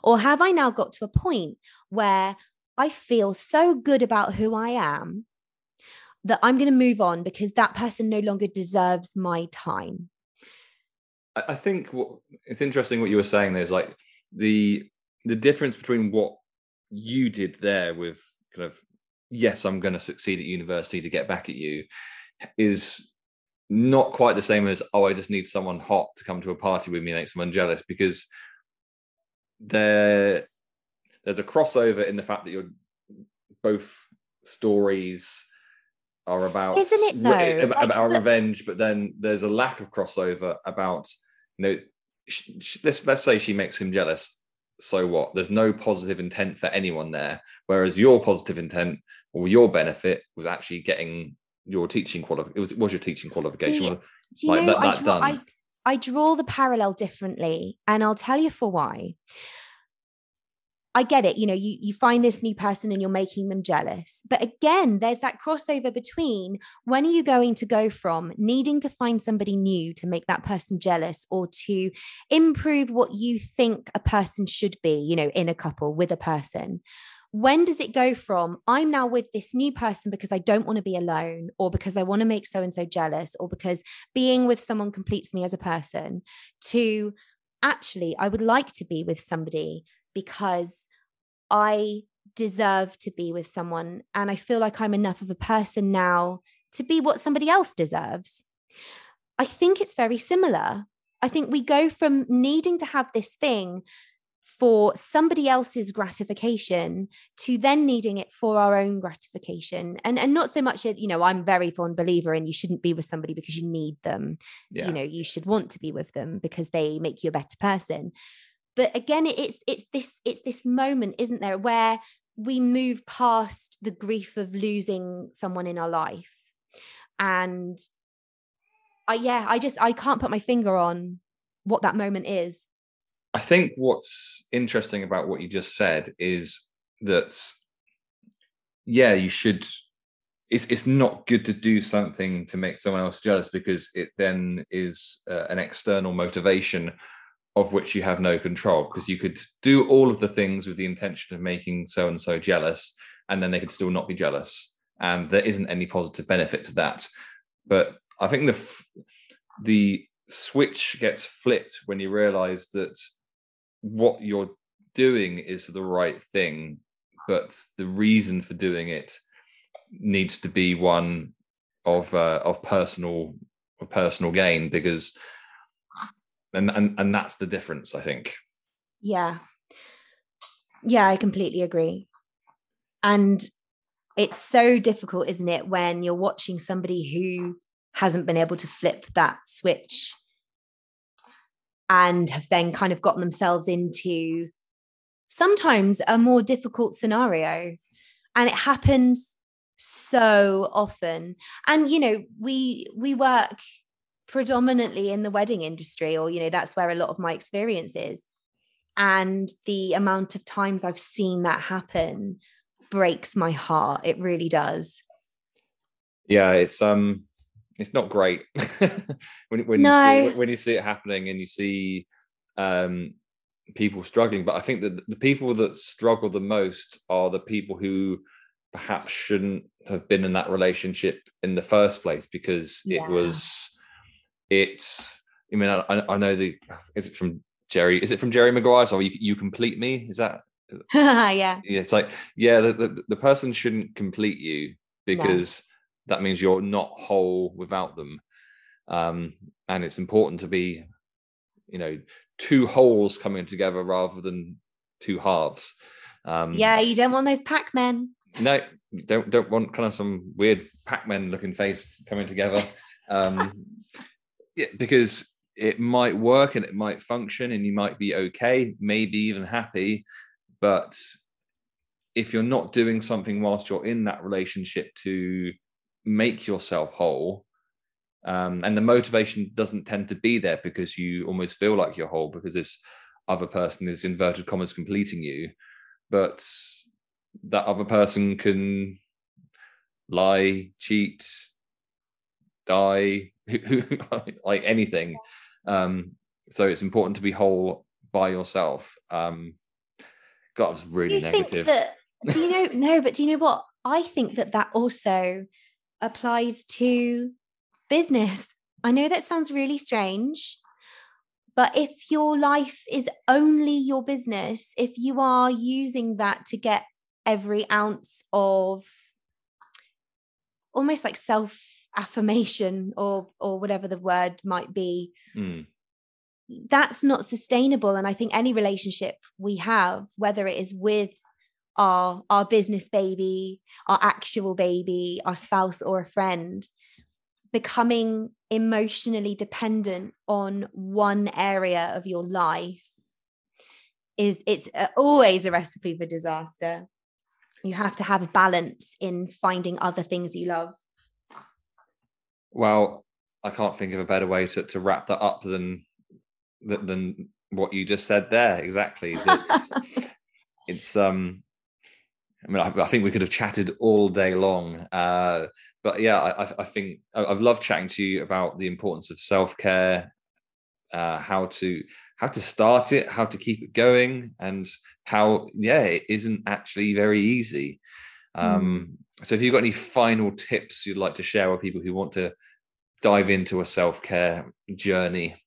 Or have I now got to a point where I feel so good about who I am that I'm going to move on because that person no longer deserves my time? I think what, it's interesting what you were saying there is like the the difference between what you did there with kind of yes, I'm going to succeed at university to get back at you is not quite the same as oh, I just need someone hot to come to a party with me and make someone jealous because there there's a crossover in the fact that you're both stories are about isn't it though? re- about, like, about revenge but then there's a lack of crossover about you know sh- sh- let's let's say she makes him jealous so what? There's no positive intent for anyone there whereas your positive intent or your benefit was actually getting your teaching qualification. It was, was your teaching qualification. See, like know, that, that I, draw, I, I draw the parallel differently, and I'll tell you for why. I get it. You know, you, you find this new person and you're making them jealous. But again, there's that crossover between when are you going to go from needing to find somebody new to make that person jealous or to improve what you think a person should be, you know, in a couple with a person when does it go from I'm now with this new person because I don't want to be alone, or because I want to make so and so jealous, or because being with someone completes me as a person, to actually, I would like to be with somebody because I deserve to be with someone. And I feel like I'm enough of a person now to be what somebody else deserves. I think it's very similar. I think we go from needing to have this thing for somebody else's gratification to then needing it for our own gratification. And and not so much that you know i'm very fond believer in you shouldn't be with somebody because you need them. Yeah. you know you should want to be with them because they make you a better person. But again it's it's this it's this moment isn't there where we move past the grief of losing someone in our life. And i yeah i just i can't put my finger on what that moment is I think what's interesting about what you just said is that, yeah, you should. It's it's not good to do something to make someone else jealous because it then is uh, an external motivation of which you have no control. Because you could do all of the things with the intention of making so and so jealous, and then they could still not be jealous, and there isn't any positive benefit to that. But I think the the switch gets flipped when you realize that what you're doing is the right thing, but the reason for doing it needs to be one of uh, of personal of personal gain because and, and and that's the difference i think. Yeah. Yeah i completely agree. And it's so difficult isn't it when you're watching somebody who hasn't been able to flip that switch and have then kind of gotten themselves into sometimes a more difficult scenario. And it happens so often. And you know, we we work predominantly in the wedding industry, or you know, that's where a lot of my experience is. And the amount of times I've seen that happen breaks my heart. It really does. Yeah, it's um it's not great when when No. you see when you see it happening and you see um people struggling. But I think that the people that struggle the most are the people who perhaps shouldn't have been in that relationship in the first place because Yeah. it was it's I mean I, I know the is it from Jerry is it from Jerry Maguire so you, you complete me is that yeah. yeah it's like yeah the, the, the person shouldn't complete you because that means you're not whole without them. Um and it's important to be you know two wholes coming together rather than two halves. Um Yeah, you don't want those Pac Men. no don't don't want kind of some weird pac-man looking face coming together. Um yeah because it might work and it might function and you might be okay maybe even happy. But if you're not doing something whilst you're in that relationship to make yourself whole um, and the motivation doesn't tend to be there because you almost feel like you're whole because this other person is inverted commas completing you but that other person can lie cheat die like anything um so it's important to be whole by yourself um god Do really you negative think that? Do you know? No, but do you know what? I think that that also applies to business. I know that sounds really strange, but if your life is only your business, if you are using that to get every ounce of almost like self affirmation or or whatever the word might be Mm, that's not sustainable and i think any relationship we have whether it is with our our business baby our actual baby our spouse or a friend becoming emotionally dependent on one area of your life is it's uh, always a recipe for disaster. You have to have a balance in finding other things you love. Well i can't think of a better way to, to wrap that up than than, what you just said there exactly. That's it's um i mean I, I think we could have chatted all day long uh but yeah i I- think i've loved chatting to you about the importance of self-care uh how to how to start it how to keep it going and how yeah it isn't actually very easy. Um so if you've got any final tips you'd like to share with people who want to dive into a self-care journey?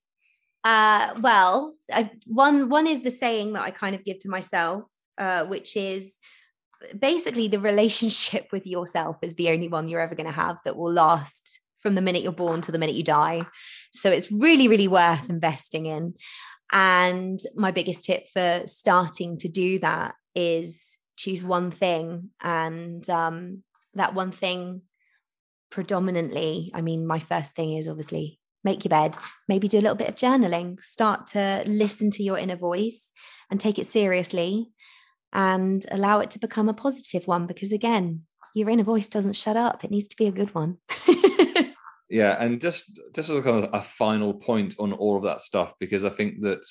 Uh, well, I, one one is the saying that I kind of give to myself, uh, which is basically the relationship with yourself is the only one you're ever going to have that will last from the minute you're born to the minute you die. So it's really, really worth investing in. And my biggest tip for starting to do that is choose one thing, and um, that one thing predominantly. I mean, my first thing is obviously make your bed, maybe do a little bit of journaling, start to listen to your inner voice and take it seriously and allow it to become a positive one because again, your inner voice doesn't shut up. It needs to be a good one. Yeah, and just just as a kind of a final point on all of that stuff, because I think that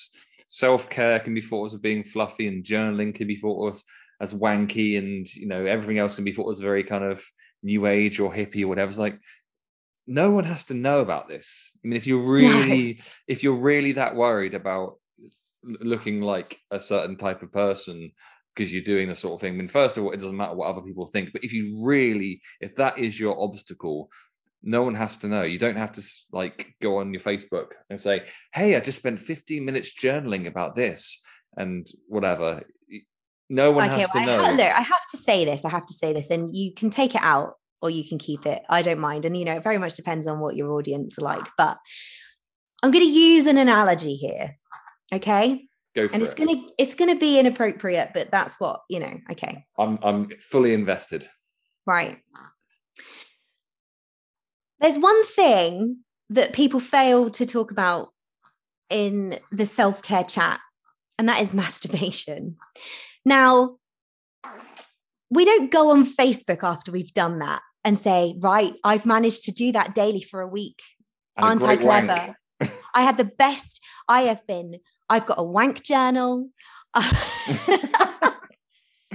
self care can be thought of as being fluffy, and journaling can be thought as as wanky, and you know everything else can be thought as very kind of new age or hippie or whatever. It's like no one has to know about this. I mean, if you're really if you're really that worried about looking like a certain type of person because you're doing the sort of thing, I mean, first of all, it doesn't matter what other people think. But if you really, if that is your obstacle, no one has to know. You don't have to like go on your Facebook and say, "Hey, I just spent 15 minutes journaling about this and whatever." No one has to well, I, know. look, I have to say this. I have to say this, and you can take it out or you can keep it. I don't mind, and you know, it very much depends on what your audience are like. But I'm going to use an analogy here, okay? Go for And it's it. gonna it's gonna be inappropriate, but that's what you know. Okay, I'm I'm fully invested. right. There's one thing that people fail to talk about in the self care chat, and that is masturbation. Now, we don't go on Facebook after we've done that and say, right, I've managed to do that daily for a week. Aren't I clever? I had the best. I have been, I've got a wank journal.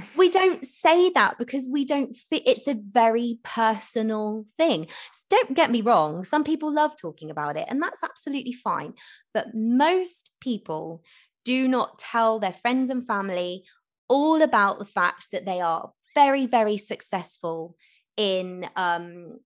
we don't say that because we don't fit it's a very personal thing don't get me wrong some people love talking about it and that's absolutely fine but most people do not tell their friends and family all about the fact that they are very very successful in um,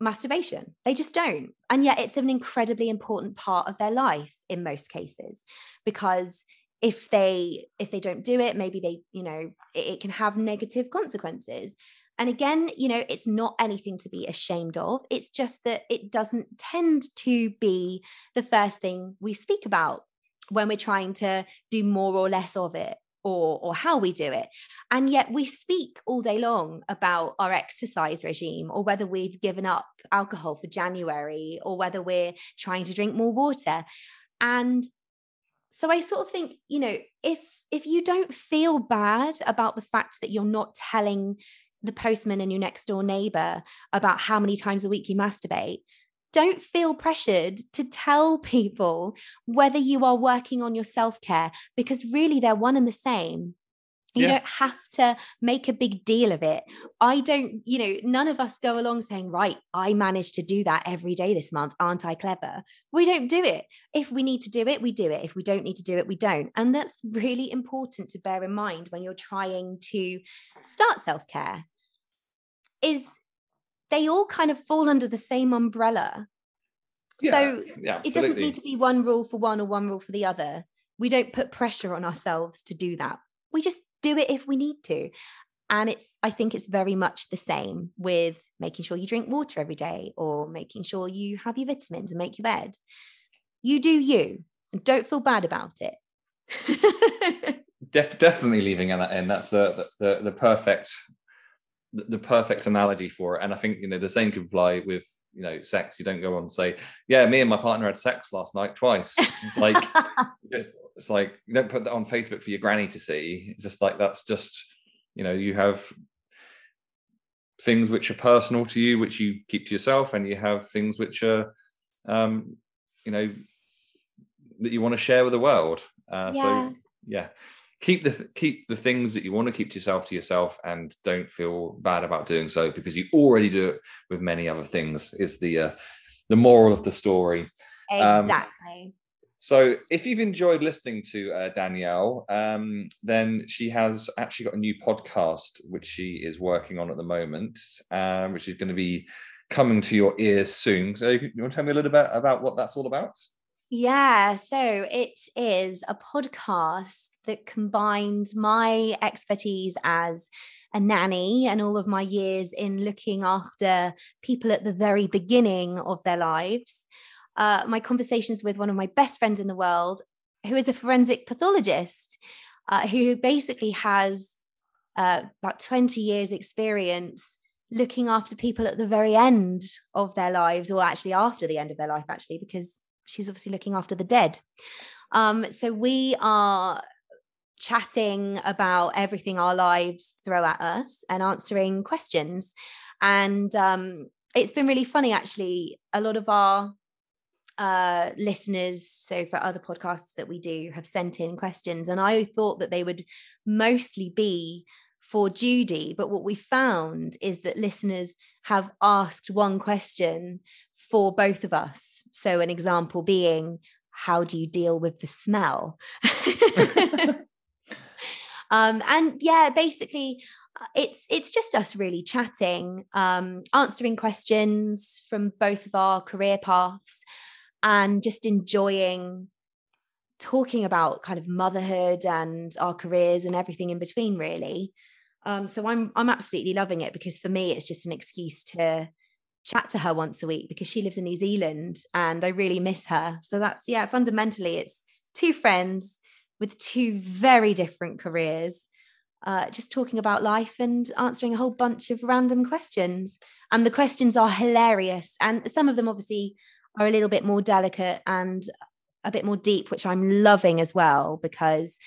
masturbation. They just don't. And yet it's an incredibly important part of their life in most cases because if they if they don't do it maybe they you know it, it, can have negative consequences. And again you know it's not anything to be ashamed of. It's just that it doesn't tend to be the first thing we speak about when we're trying to do more or less of it or or how we do it. And yet we speak all day long about our exercise regime or whether we've given up alcohol for january or whether we're trying to drink more water. And so i sort of think you know if if you don't feel bad about the fact that you're not telling the postman and your next door neighbor about how many times a week you masturbate don't feel pressured to tell people whether you are working on your self-care because really they're one and the same you yeah. don't have to make a big deal of it. I don't, you know, none of us go along saying, right, I managed to do that every day this month. Aren't I clever? We don't do it. If we need to do it, we do it. If we don't need to do it, we don't. And that's really important to bear in mind when you're trying to start self care. Is they all kind of fall under the same umbrella. Yeah, so yeah, it doesn't need to be one rule for one or one rule for the other. We don't put pressure on ourselves to do that. We just do it if we need to. And it's, I think it's very much the same with making sure you drink water every day or making sure you have your vitamins and make your bed. You do you and don't feel bad about it. Def- definitely leaving that in. That's the, the, the perfect the perfect analogy for it. And I think you know the same could apply with you know sex. You don't go on and say, "Yeah, me and my partner had sex last night twice." It's like it's, it's like you don't put that on Facebook for your granny to see. It's just like that's just you know you have things which are personal to you, which you keep to yourself, and you have things which are um, you know that you want to share with the world. Uh, yeah. So yeah, keep the keep the things that you want to keep to yourself to yourself and don't feel bad about doing so because you already do it with many other things is the uh, the moral of the story. Um, exactly. um, so if you've enjoyed listening to uh, danielle um, then she has actually got a new podcast which she is working on at the moment um, which is going to be coming to your ears soon. So you, you want to tell me a little bit about what that's all about yeah, so it is a podcast that combines my expertise as a nanny and all of my years in looking after people at the very beginning of their lives. Uh, my conversations with one of my best friends in the world, who is a forensic pathologist, uh, who basically has uh, about 20 years' experience looking after people at the very end of their lives, or actually after the end of their life, actually, because she's obviously looking after the dead. Um, so we are chatting about everything our lives throw at us and answering questions. And um, it's been really funny, actually. A lot of our uh, listeners, so for other podcasts that we do, have sent in questions. And I thought that they would mostly be for Judy. But what we found is that listeners have asked one question for both of us. So, an example being, how do you deal with the smell? um, and yeah, basically, uh, it's it's just us really chatting, um, answering questions from both of our career paths, and just enjoying talking about kind of motherhood and our careers and everything in between, really. Um, so I'm I'm absolutely loving it because for me, it's just an excuse to chat to her once a week because she lives in New Zealand and I really miss her. So that's, yeah, fundamentally, it's two friends with two very different careers uh, just talking about life and answering a whole bunch of random questions. And the questions are hilarious. And some of them obviously are a little bit more delicate and a bit more deep, which I'm loving as well, because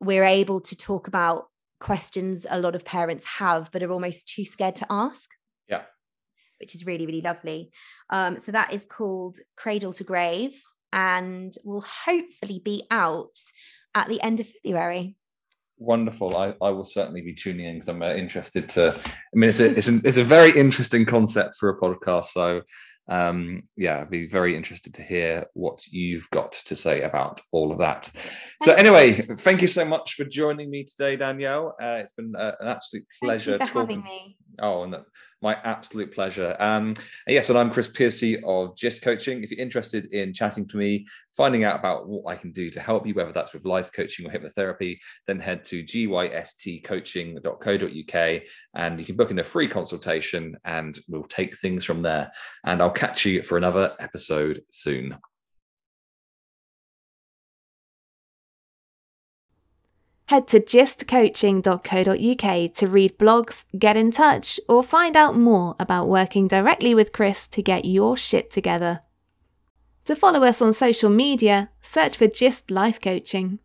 we're able to talk about questions a lot of parents have, but are almost too scared to ask. Yeah. Which is really, really lovely. Um, so that is called Cradle to Grave and will hopefully be out at the end of February wonderful. I, I will certainly be tuning in because I'm uh, interested to. I mean, it's a, it's, a, it's a very interesting concept for a podcast. So, um, yeah, I'd be very interested to hear what you've got to say about all of that. So, anyway, thank you so much for joining me today, Danielle. Uh, it's been uh, an absolute pleasure. Thank you for talking. having me. Oh, no, my absolute pleasure. Um, yes, and I'm Chris Piercy of GYST Coaching. If you're interested in chatting to me, finding out about what I can do to help you, whether that's with life coaching or hypnotherapy, then head to gystcoaching.co.uk and you can book in a free consultation and we'll take things from there. And I'll catch you for another episode soon. Head to gystcoaching.co.uk to read blogs, get in touch, or find out more about working directly with Chris to get your shit together. To follow us on social media, search for GYST Life Coaching.